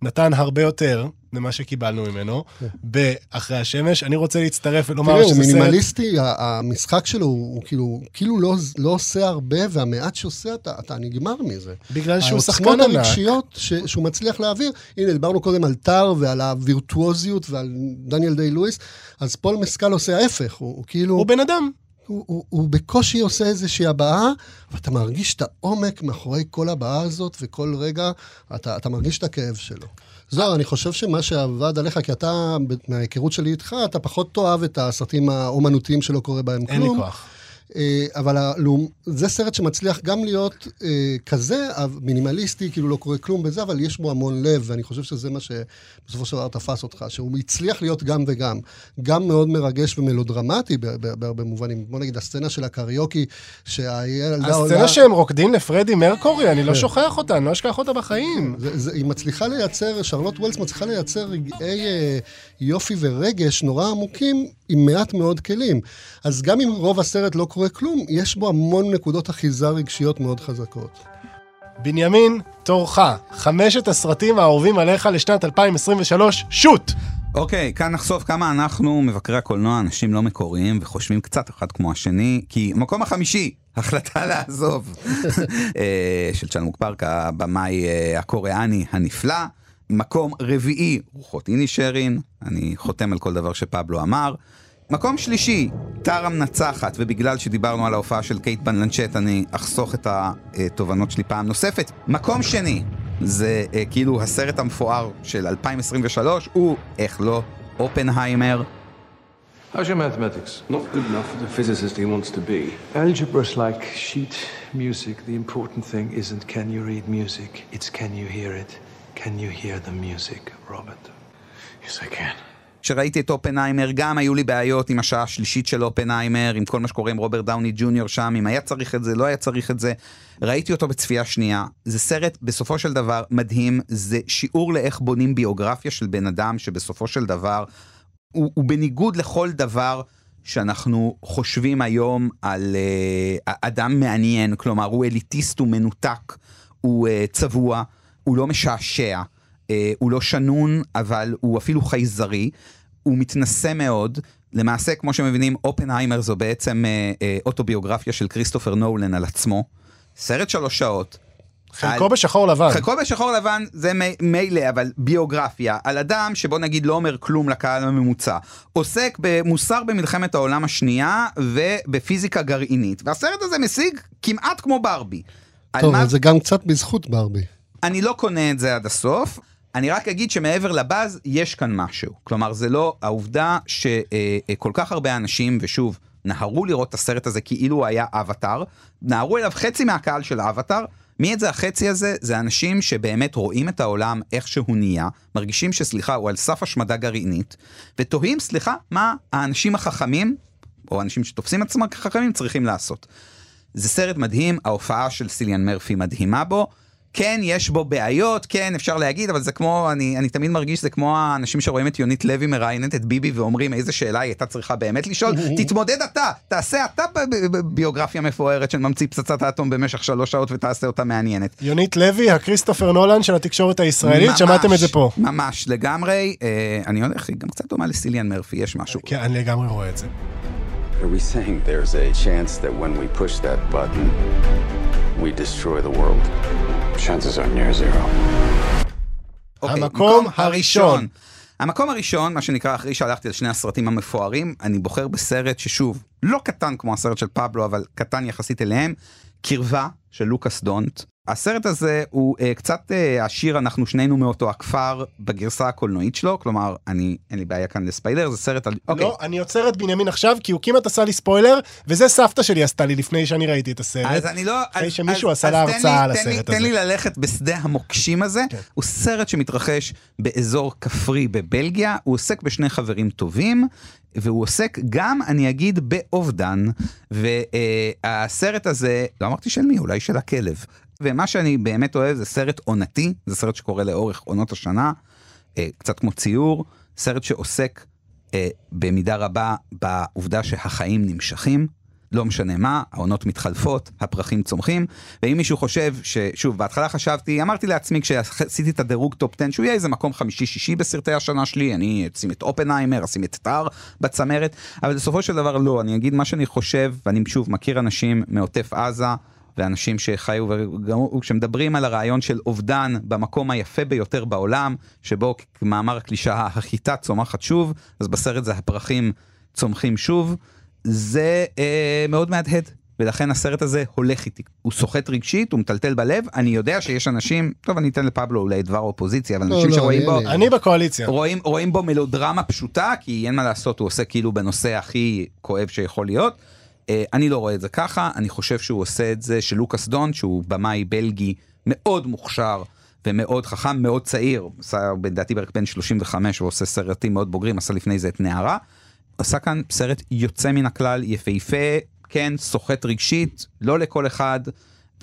S3: נתן הרבה יותר. למה שקיבלנו ממנו, כן. ב"אחרי השמש". אני רוצה להצטרף ולומר
S5: שזה סרט... תראה, הוא מינימליסטי, המשחק שלו הוא כאילו, כאילו לא, לא עושה הרבה, והמעט שעושה, אתה, אתה נגמר מזה.
S3: בגלל שהוא שחקן ענק.
S5: העוצמות הרגשיות ש, שהוא מצליח להעביר, הנה, דיברנו קודם על טאר ועל הווירטואוזיות ועל דניאל דיי לואיס, אז פול מסקל עושה ההפך, הוא, הוא כאילו...
S3: הוא בן אדם.
S5: הוא, הוא, הוא בקושי עושה איזושהי הבעה, ואתה מרגיש את העומק מאחורי כל הבעה הזאת, וכל רגע אתה, אתה מרגיש את הכאב שלו. זוהר, אני חושב שמה שעבד עליך, כי אתה, מההיכרות שלי איתך, אתה פחות תאהב את הסרטים האומנותיים שלא קורה בהם
S3: כלום. אין לי כוח.
S5: אה, אבל זה סרט שמצליח גם להיות אה, כזה, מינימליסטי, כאילו לא קורה כלום בזה, אבל יש בו המון לב, ואני חושב שזה מה שבסופו של דבר תפס אותך, שהוא הצליח להיות גם וגם. גם מאוד מרגש ומלודרמטי בהרבה מובנים. בוא נגיד, הסצנה של הקריוקי, שהילדה
S3: עולה... הסצנה שהם רוקדים לפרדי מרקורי, אני לא כן. שוכח אותה, אני לא אשכח אותה בחיים.
S5: היא מצליחה לייצר, שרלוט ווילס מצליחה לייצר רגעי אה, יופי ורגש נורא עמוקים, עם מעט מאוד כלים. אז גם אם רוב הסרט לא קורה כלום, יש בו המון נקודות אחיזה רגשיות מאוד חזקות.
S3: בנימין, תורך, חמשת הסרטים האהובים עליך לשנת 2023, שוט!
S4: אוקיי, okay, כאן נחשוף כמה אנחנו, מבקרי הקולנוע, אנשים לא מקוריים וחושבים קצת אחד כמו השני, כי מקום החמישי, החלטה לעזוב, אה, של צ'אנמוק פארק, הבמאי אה, הקוריאני הנפלא. מקום רביעי, רוחות איני שרין, אני חותם על כל דבר שפבלו אמר. מקום שלישי, טרה מנצחת, ובגלל שדיברנו על ההופעה של קייט בנלנצ'ט, אני אחסוך את התובנות שלי פעם נוספת. מקום שני, זה אה, כאילו הסרט המפואר של 2023 הוא, איך לא, אופנהיימר.
S13: How's your mathematics? Not good enough for the physicist he wants to be. Algebra's like sheet music. The important thing isn't can you read music, it's can you hear it. Can you hear the music, Robert? Yes, I can.
S4: כשראיתי את אופנהיימר, גם היו לי בעיות עם השעה השלישית של אופנהיימר, עם כל מה שקורה עם רוברט דאוני ג'וניור שם, אם היה צריך את זה, לא היה צריך את זה. ראיתי אותו בצפייה שנייה. זה סרט, בסופו של דבר, מדהים. זה שיעור לאיך בונים ביוגרפיה של בן אדם, שבסופו של דבר, הוא, הוא בניגוד לכל דבר שאנחנו חושבים היום על uh, אדם מעניין, כלומר, הוא אליטיסט, הוא מנותק, הוא uh, צבוע, הוא לא משעשע. Uh, הוא לא שנון, אבל הוא אפילו חייזרי, הוא מתנשא מאוד. למעשה, כמו שמבינים, אופנהיימר זו בעצם uh, uh, אוטוביוגרפיה של כריסטופר נולן על עצמו. סרט שלוש שעות.
S3: חלקו בשחור לבן.
S4: חלקו בשחור לבן זה מילא, אבל ביוגרפיה על אדם שבוא נגיד לא אומר כלום לקהל הממוצע. עוסק במוסר במלחמת העולם השנייה ובפיזיקה גרעינית. והסרט הזה משיג כמעט כמו ברבי.
S5: טוב, מה... אבל זה גם קצת בזכות ברבי.
S4: אני לא קונה את זה עד הסוף. אני רק אגיד שמעבר לבאז, יש כאן משהו. כלומר, זה לא העובדה שכל כך הרבה אנשים, ושוב, נהרו לראות את הסרט הזה כאילו הוא היה אבטאר, נהרו אליו חצי מהקהל של האבטאר, מי את זה החצי הזה? זה אנשים שבאמת רואים את העולם איך שהוא נהיה, מרגישים שסליחה, הוא על סף השמדה גרעינית, ותוהים, סליחה, מה האנשים החכמים, או אנשים שתופסים עצמם כחכמים, צריכים לעשות. זה סרט מדהים, ההופעה של סיליאן מרפי מדהימה בו. כן, יש בו בעיות, כן, אפשר להגיד, אבל זה כמו, אני, אני תמיד מרגיש שזה כמו האנשים שרואים את יונית לוי מראיינת את ביבי ואומרים איזה שאלה היא הייתה צריכה באמת לשאול, תתמודד אתה, תעשה אתה ביוגרפיה מפוארת של ממציא פצצת האטום במשך שלוש שעות ותעשה אותה מעניינת.
S3: יונית לוי, הכריסטופר נולן של התקשורת הישראלית, ממש, שמעתם את זה פה.
S4: ממש, לגמרי, אה, אני הולך, היא גם קצת דומה לסיליאן מרפי, יש משהו.
S3: כן, אני לגמרי רואה את זה.
S6: Are we saying there's a chance that when we push that button, we destroy the world? Chances are near zero.
S4: Okay, המקום הראשון. המקום הראשון, מה שנקרא, אחרי שהלכתי על שני הסרטים המפוארים, אני בוחר בסרט ששוב, לא קטן כמו הסרט של פבלו, אבל קטן יחסית אליהם, קרבה של לוקאס דונט. הסרט הזה הוא uh, קצת uh, השיר אנחנו שנינו מאותו הכפר בגרסה הקולנועית שלו כלומר אני אין לי בעיה כאן לספיילר זה סרט על
S3: אוקיי. לא אני עוצר את בנימין עכשיו כי הוא כמעט עשה לי ספוילר וזה סבתא שלי עשתה לי לפני שאני ראיתי את הסרט.
S4: אז אני לא
S3: אחרי אז, שמישהו אז, עשה לה הרצאה על הסרט
S4: לי,
S3: הזה.
S4: תן לי ללכת בשדה המוקשים הזה כן. הוא סרט שמתרחש באזור כפרי בבלגיה הוא עוסק בשני חברים טובים והוא עוסק גם, אני אגיד, באובדן, והסרט הזה, לא אמרתי של מי, אולי של הכלב. ומה שאני באמת אוהב זה סרט עונתי, זה סרט שקורה לאורך עונות השנה, אה, קצת כמו ציור, סרט שעוסק אה, במידה רבה בעובדה שהחיים נמשכים. לא משנה מה, העונות מתחלפות, הפרחים צומחים, ואם מישהו חושב ששוב, בהתחלה חשבתי, אמרתי לעצמי כשעשיתי את הדירוג top 10, שהוא יהיה איזה מקום חמישי-שישי בסרטי השנה שלי, אני אשים את אופנהיימר, אשים את טאר בצמרת, אבל בסופו של דבר לא, אני אגיד מה שאני חושב, ואני שוב מכיר אנשים מעוטף עזה, ואנשים שחיו, כשמדברים על הרעיון של אובדן במקום היפה ביותר בעולם, שבו כמאמר הקלישאה החיטה צומחת שוב, אז בסרט זה הפרחים צומחים שוב. זה אה, מאוד מהדהד. ולכן הסרט הזה הולך איתי. הוא סוחט רגשית, הוא מטלטל בלב, אני יודע שיש אנשים, טוב אני אתן לפבלו אולי דבר אופוזיציה, אבל לא, אנשים לא, שרואים בו,
S3: אני, אני בקואליציה,
S4: רואים, רואים בו מלודרמה פשוטה, כי אין מה לעשות, הוא עושה כאילו בנושא הכי כואב שיכול להיות. אה, אני לא רואה את זה ככה, אני חושב שהוא עושה את זה שלוקאס דון, שהוא במאי בלגי מאוד מוכשר. ומאוד חכם, מאוד צעיר, עשה לדעתי בערך בן 35, הוא עושה סרטים מאוד בוגרים, עשה לפני זה את נערה. עשה כאן סרט יוצא מן הכלל, יפהפה, כן, סוחט רגשית, לא לכל אחד,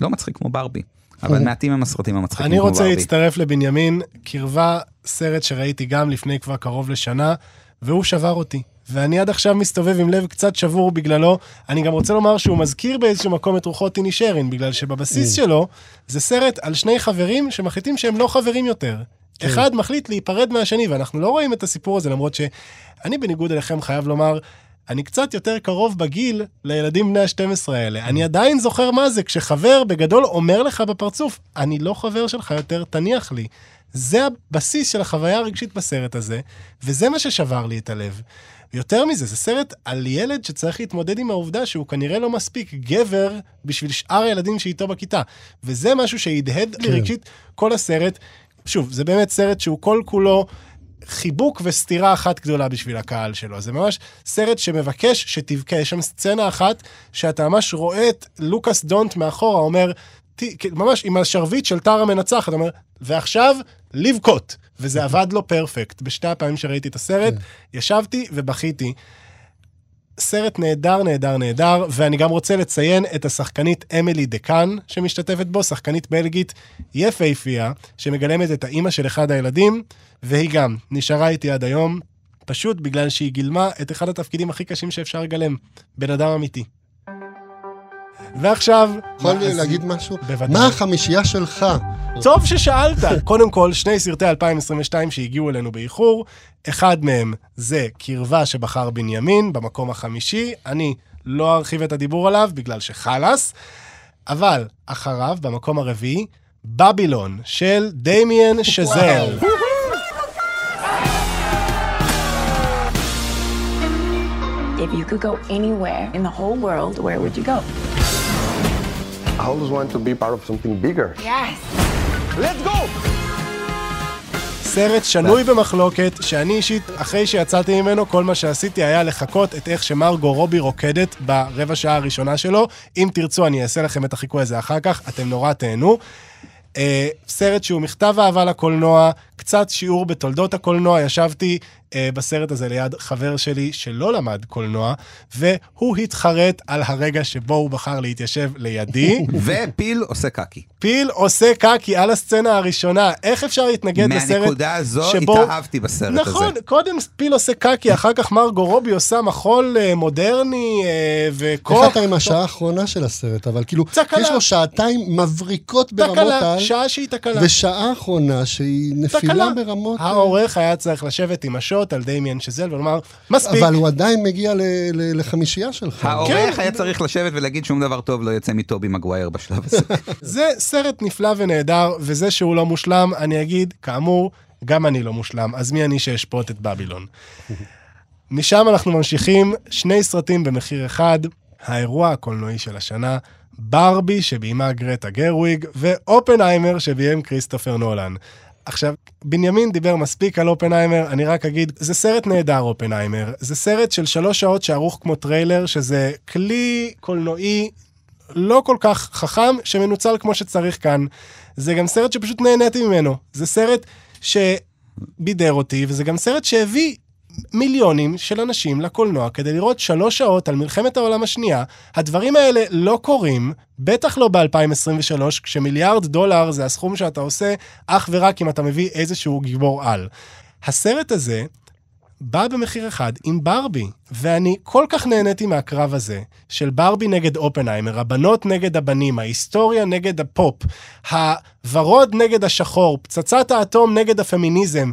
S4: לא מצחיק כמו ברבי. אבל כן. מעטים הם הסרטים המצחיקים
S3: כמו ברבי. אני רוצה להצטרף לבנימין, קרבה סרט שראיתי גם לפני כבר קרוב לשנה, והוא שבר אותי. ואני עד עכשיו מסתובב עם לב קצת שבור בגללו. אני גם רוצה לומר שהוא מזכיר באיזשהו מקום את רוחות טיני שרין, בגלל שבבסיס mm. שלו זה סרט על שני חברים שמחליטים שהם לא חברים יותר. כן. אחד מחליט להיפרד מהשני, ואנחנו לא רואים את הסיפור הזה, למרות שאני בניגוד אליכם חייב לומר, אני קצת יותר קרוב בגיל לילדים בני ה-12 האלה. אני עדיין זוכר מה זה, כשחבר בגדול אומר לך בפרצוף, אני לא חבר שלך יותר, תניח לי. זה הבסיס של החוויה הרגשית בסרט הזה, וזה מה ששבר לי את הלב. יותר מזה, זה סרט על ילד שצריך להתמודד עם העובדה שהוא כנראה לא מספיק גבר בשביל שאר הילדים שאיתו בכיתה. וזה משהו שהדהד לי
S5: כן.
S3: רגשית כל הסרט. שוב, זה באמת סרט שהוא כל כולו חיבוק וסתירה אחת גדולה בשביל הקהל שלו. זה ממש סרט שמבקש שתבכה. יש שם סצנה אחת שאתה ממש רואה את לוקאס דונט מאחורה אומר, "ת- כאילו, ממש עם השרביט של טרה מנצחת, אומר, ועכשיו לבכות. וזה עבד לו פרפקט. בשתי הפעמים שראיתי את הסרט, ישבתי ובכיתי. סרט נהדר, נהדר, נהדר, ואני גם רוצה לציין את השחקנית אמילי דקאן שמשתתפת בו, שחקנית בלגית יפהפייה, שמגלמת את האימא של אחד הילדים, והיא גם נשארה איתי עד היום, פשוט בגלל שהיא גילמה את אחד התפקידים הכי קשים שאפשר לגלם, בן אדם אמיתי. ועכשיו...
S5: יכול
S3: מאזין-
S5: להגיד משהו?
S3: בוודאי.
S5: מה החמישייה שלך?
S3: טוב ששאלת. קודם כל, שני סרטי 2022 שהגיעו אלינו באיחור, אחד מהם זה קרבה שבחר בנימין, במקום החמישי. אני לא ארחיב את הדיבור עליו בגלל שחלאס, אבל אחריו, במקום הרביעי, בבילון של דמיאן שזל.
S14: If you could go anywhere in the whole world, where would you go?
S15: I always want to be part of something bigger.
S14: Yes.
S15: Let's go!
S3: סרט שנוי במחלוקת, שאני אישית, אחרי שיצאתי ממנו, כל מה שעשיתי היה לחכות את איך שמרגו רובי רוקדת ברבע שעה הראשונה שלו. אם תרצו, אני אעשה לכם את החיקוי הזה אחר כך, אתם נורא תהנו. אה, סרט שהוא מכתב אהבה לקולנוע, קצת שיעור בתולדות הקולנוע, ישבתי אה, בסרט הזה ליד חבר שלי שלא למד קולנוע, והוא התחרט על הרגע שבו הוא בחר להתיישב לידי.
S4: ופיל עושה קקי.
S3: פיל עושה קקי על הסצנה הראשונה, איך אפשר להתנגד לסרט
S4: מהנקודה הזו
S3: שבו...
S4: התאהבתי בסרט הזה.
S3: נכון, קודם פיל עושה קקי, אחר כך מרגו רובי עושה מחול אה, מודרני אה, וכוח.
S5: איך אתה עם השעה האחרונה של הסרט, אבל כאילו,
S3: תקלה.
S5: יש לו שעתיים מבריקות ברמות
S3: תקלה,
S5: על,
S3: שעה שהיא תקלה.
S5: ושעה אחרונה שהיא נפילה
S3: תקלה.
S5: ברמות... אה,
S3: העורך היה צריך לשבת עם השוט על דמיאן שזל ולומר, מספיק.
S5: אבל הוא עדיין מגיע ל- ל- לחמישייה שלך.
S4: העורך היה צריך לשבת ולהגיד שום דבר טוב לא יוצא מטובי מגווייר בשלב הזה.
S3: זה סרט נפלא ונהדר, וזה שהוא לא מושלם, אני אגיד, כאמור, גם אני לא מושלם, אז מי אני שאשפוט את בבילון? משם אנחנו ממשיכים, שני סרטים במחיר אחד, האירוע הקולנועי של השנה, ברבי שביימה גרטה גרוויג, ואופנהיימר שביים כריסטופר נולן. עכשיו, בנימין דיבר מספיק על אופנהיימר, אני רק אגיד, זה סרט נהדר אופנהיימר. זה סרט של שלוש שעות שערוך כמו טריילר, שזה כלי קולנועי לא כל כך חכם, שמנוצל כמו שצריך כאן. זה גם סרט שפשוט נהניתי ממנו. זה סרט שבידר אותי, וזה גם סרט שהביא מיליונים של אנשים לקולנוע כדי לראות שלוש שעות על מלחמת העולם השנייה. הדברים האלה לא קורים, בטח לא ב-2023, כשמיליארד דולר זה הסכום שאתה עושה אך ורק אם אתה מביא איזשהו גיבור על. הסרט הזה בא במחיר אחד עם ברבי, ואני כל כך נהניתי מהקרב הזה, של ברבי נגד אופנהיימר, הבנות נגד הבנים, ההיסטוריה נגד הפופ, הוורוד נגד השחור, פצצת האטום נגד הפמיניזם.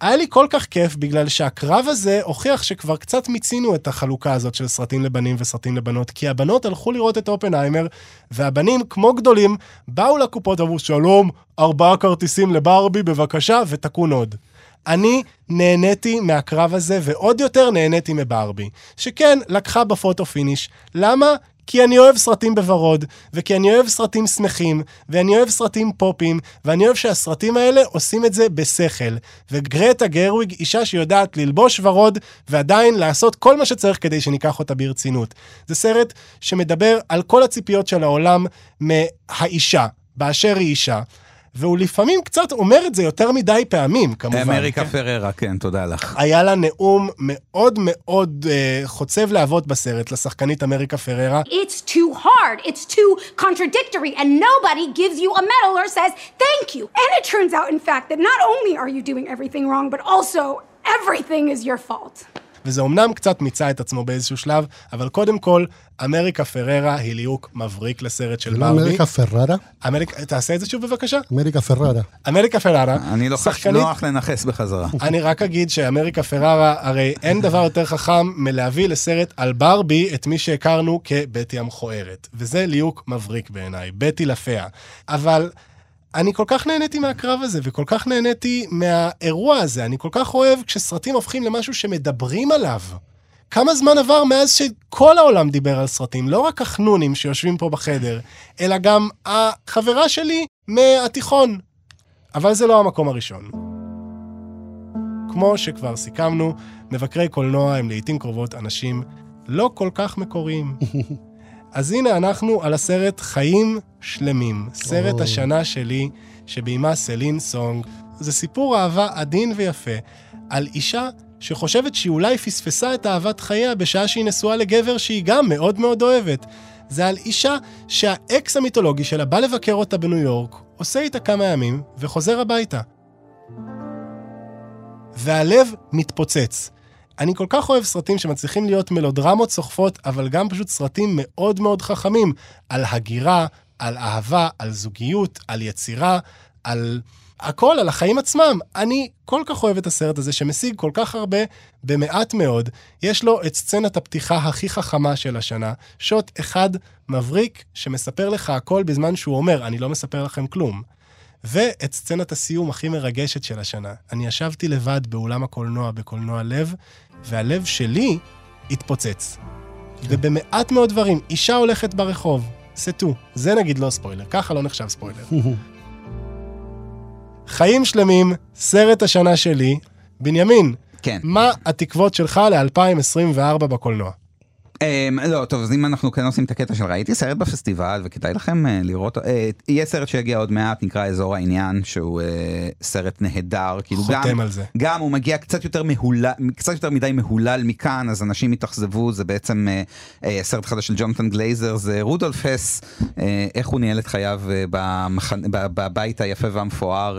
S3: היה לי כל כך כיף בגלל שהקרב הזה הוכיח שכבר קצת מיצינו את החלוקה הזאת של סרטים לבנים וסרטים לבנות, כי הבנות הלכו לראות את אופנהיימר, והבנים, כמו גדולים, באו לקופות ואמרו, שלום, ארבעה כרטיסים לברבי, בבקשה, ותקון עוד. אני נהניתי מהקרב הזה, ועוד יותר נהניתי מברבי, שכן, לקחה ב photo finish. למה? כי אני אוהב סרטים בוורוד, וכי אני אוהב סרטים שמחים, ואני אוהב סרטים פופיים, ואני אוהב שהסרטים האלה עושים את זה בשכל. וגרטה גרוויג, אישה שיודעת ללבוש ורוד, ועדיין לעשות כל מה שצריך כדי שניקח אותה ברצינות. זה סרט שמדבר על כל הציפיות של העולם מהאישה, באשר היא אישה. והוא לפעמים קצת אומר את זה יותר מדי פעמים, כמובן.
S4: אמריקה
S3: כן?
S4: פררה, כן, תודה לך.
S3: היה לה נאום מאוד מאוד uh, חוצב להבות בסרט, לשחקנית אמריקה פררה.
S16: It's too hard. It's too contradictory, and nobody gives you a medal or says thank you. And it turns out, in fact, that not only are you doing everything wrong, but also everything is your fault.
S3: וזה אמנם קצת מיצה את עצמו באיזשהו שלב, אבל קודם כל, אמריקה פררה היא ליהוק מבריק לסרט של ברבי.
S5: אמריקה פררה?
S3: אמריק... תעשה את זה שוב בבקשה.
S5: אמריקה פררה.
S3: אמריקה פררה,
S4: אני לא
S3: שחקנית-
S4: נוח לנכס בחזרה.
S3: אני רק אגיד שאמריקה פררה, הרי אין דבר יותר חכם מלהביא לסרט על ברבי את מי שהכרנו כבטי המכוערת. וזה ליהוק מבריק בעיניי, בטי לפיה. אבל אני כל כך נהניתי מהקרב הזה, וכל כך נהניתי מהאירוע הזה. אני כל כך אוהב כשסרטים הופכים למשהו שמדברים עליו. כמה זמן עבר מאז שכל העולם דיבר על סרטים, לא רק החנונים שיושבים פה בחדר, אלא גם החברה שלי מהתיכון. אבל זה לא המקום הראשון. כמו שכבר סיכמנו, מבקרי קולנוע הם לעיתים קרובות אנשים לא כל כך מקוריים. אז הנה אנחנו על הסרט חיים שלמים, סרט
S5: אוי.
S3: השנה שלי, שביימה סלין סונג. זה סיפור אהבה עדין ויפה על אישה שחושבת שהיא אולי פספסה את אהבת חייה בשעה שהיא נשואה לגבר שהיא גם מאוד מאוד אוהבת. זה על אישה שהאקס המיתולוגי שלה בא לבקר אותה בניו יורק, עושה איתה כמה ימים וחוזר הביתה. והלב מתפוצץ. אני כל כך אוהב סרטים שמצליחים להיות מלודרמות סוחפות, אבל גם פשוט סרטים מאוד מאוד חכמים על הגירה, על אהבה, על זוגיות, על יצירה, על הכל, על החיים עצמם. אני כל כך אוהב את הסרט הזה, שמשיג כל כך הרבה במעט מאוד. יש לו את סצנת הפתיחה הכי חכמה של השנה, שוט אחד מבריק שמספר לך הכל בזמן שהוא אומר, אני לא מספר לכם כלום. ואת סצנת הסיום הכי מרגשת של השנה. אני ישבתי לבד באולם הקולנוע, בקולנוע לב, והלב שלי התפוצץ. ובמעט מאוד דברים, אישה הולכת ברחוב, סטו. זה נגיד לא ספוילר, ככה לא נחשב ספוילר. חיים שלמים, סרט השנה שלי. בנימין,
S4: כן.
S3: מה התקוות שלך ל-2024 בקולנוע?
S4: Um, לא, טוב, אז אם אנחנו כן עושים את הקטע של ראיתי סרט בפסטיבל וכדאי לכם uh, לראות, uh, יהיה סרט שיגיע עוד מעט, נקרא אזור העניין, שהוא uh, סרט נהדר, כאילו
S3: חותם
S4: גם,
S3: על זה.
S4: גם הוא מגיע קצת יותר מהולל, קצת יותר מדי מהולל מכאן, אז אנשים יתאכזבו, זה בעצם אה, אה, סרט חדש של ג'ונתן גלייזר, זה רודולף הס, אה, איך הוא ניהל את חייו אה, במחנ... בב- בבית היפה והמפואר.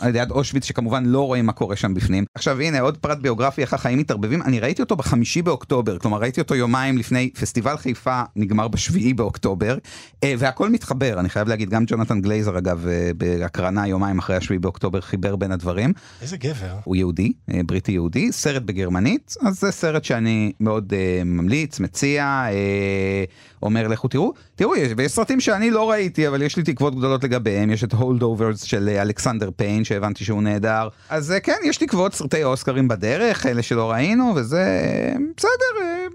S4: אה, על יד אושוויץ שכמובן לא רואים מה קורה שם בפנים. עכשיו הנה עוד פרט ביוגרפי איך החיים מתערבבים, אני ראיתי אותו בחמישי באוקטובר, כלומר ראיתי אותו יומיים לפני פסטיבל חיפה נגמר בשביעי באוקטובר, אה, והכל מתחבר, אני חייב להגיד, גם ג'ונתן גלייזר אגב אה, בהקרנה יומיים אחרי השביעי באוקטובר חיבר בין הדברים.
S3: איזה גבר.
S4: הוא יהודי, אה, בריטי יהודי, סרט בגרמנית, אז זה סרט שאני מאוד אה, ממליץ, מציע, אה, אומר לכו תראו, תראו, יש, ויש סרטים שאני לא ראיתי, אבל יש לי תקוות גדולות לגביהם, יש את ה Holdovers של אלכסנדר פיין, שהבנתי שהוא נהדר, אז אה, כן, יש תקוות סרטי אוסקרים בדרך, אלה שלא ראינו, וזה אה, בסדר, אה,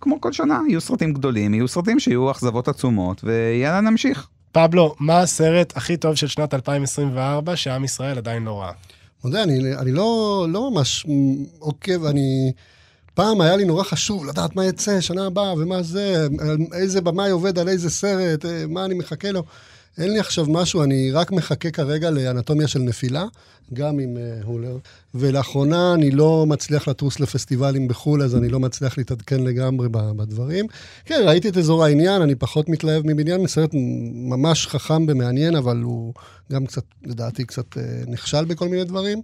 S4: כמו כל שנה, יהיו סרטים גדולים, יהיו סרטים שיהיו אכזבות עצומות, ויאללה נמשיך.
S3: פבלו, מה הסרט הכי טוב של שנת 2024 שעם ישראל עדיין לא ראה?
S5: מודה, אני, אני לא, לא ממש עוקב, אני... פעם היה לי נורא חשוב לדעת מה יצא שנה הבאה ומה זה, איזה במאי עובד על איזה סרט, מה אני מחכה לו. אין לי עכשיו משהו, אני רק מחכה כרגע לאנטומיה של נפילה, גם עם uh, הולר. ולאחרונה אני לא מצליח לטוס לפסטיבלים בחו"ל, אז אני לא מצליח להתעדכן לגמרי בדברים. כן, ראיתי את אזור העניין, אני פחות מתלהב מבניין, סרט ממש חכם ומעניין, אבל הוא גם קצת, לדעתי, קצת uh, נכשל בכל מיני דברים,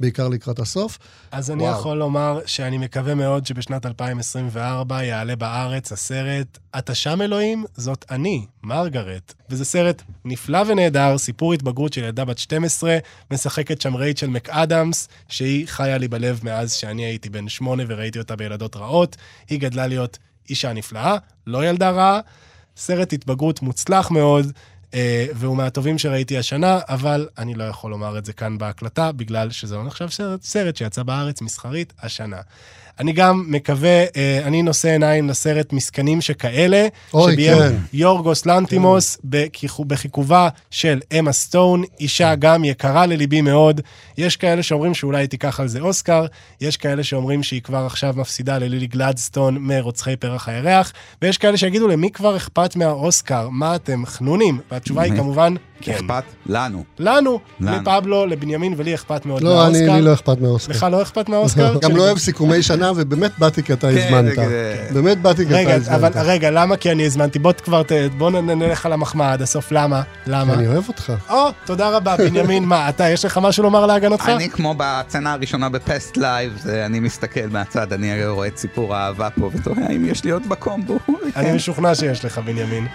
S5: בעיקר לקראת הסוף.
S3: אז אני
S5: וואו.
S3: יכול לומר שאני מקווה מאוד שבשנת 2024 יעלה בארץ הסרט "אתה שם אלוהים? זאת אני, מרגרט". וזה סרט נפלא ונהדר, סיפור התבגרות של ילדה בת 12, משחקת שם רייצ'ל מקאדמס, שהיא חיה לי בלב מאז שאני הייתי בן שמונה וראיתי אותה בילדות רעות. היא גדלה להיות אישה נפלאה, לא ילדה רעה. סרט התבגרות מוצלח מאוד. אה, והוא מהטובים שראיתי השנה, אבל אני לא יכול לומר את זה כאן בהקלטה, בגלל שזה לא נחשב סרט, סרט שיצא בארץ מסחרית השנה. אני גם מקווה, אה, אני נושא עיניים לסרט מסכנים שכאלה,
S5: אוי,
S3: שביים
S5: כן.
S3: יורגוס לנטימוס בכיכו- בחיכובה של אמה סטון, אישה גם יקרה לליבי מאוד. יש כאלה שאומרים שאולי היא תיקח על זה אוסקר, יש כאלה שאומרים שהיא כבר עכשיו מפסידה ללילי גלדסטון מרוצחי פרח הירח, ויש כאלה שיגידו למי כבר אכפת מהאוסקר? מה אתם, חנונים? והתשובה היא? כמובן, כן.
S4: אכפת לנו.
S3: לנו,
S4: לנו.
S3: לפבלו, לבנימין ולי אכפת מאוד
S5: לא, אני,
S3: מהאוסקר.
S5: לי לא אכפת מהאוסקר.
S3: לך לא אכפת מהאוסקר?
S5: גם לא אוהב סיכומי שנה, ובאמת באתי כי אתה הזמנת.
S4: כן.
S5: באמת באתי כי אתה
S3: רגע,
S5: הזמנת.
S3: אבל רגע, למה כי אני הזמנתי? בוא כבר, בוא נלך על המחמאה עד הסוף, למה? למה?
S5: אני אוהב אותך.
S3: או, תודה רבה, בנימין. מה, אתה, יש לך משהו לומר להגנתך?
S4: אני כמו בסצנה הראשונה ב Past Lives, אני מסתכל מהצד, אני רואה את סיפור האהבה פה ותוהה אם יש לי עוד בקומבו.
S3: אני משוכנע שיש לך, בנימין.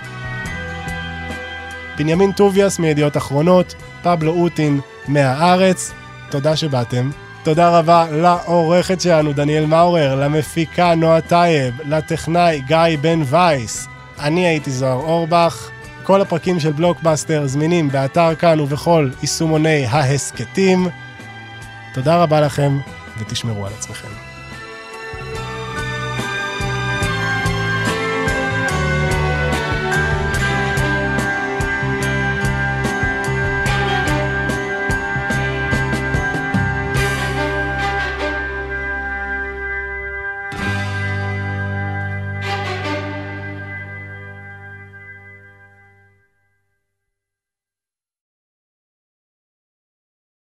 S3: בנימין טוביאס מידיעות אחרונות, פבלו אוטין מהארץ, תודה שבאתם. תודה רבה לעורכת שלנו, דניאל מאורר, למפיקה נועה טייב, לטכנאי גיא בן וייס. אני הייתי זוהר אורבך, כל הפרקים של בלוקבאסטר זמינים באתר כאן ובכל יישומוני ההסכתים. תודה רבה לכם, ותשמרו על עצמכם.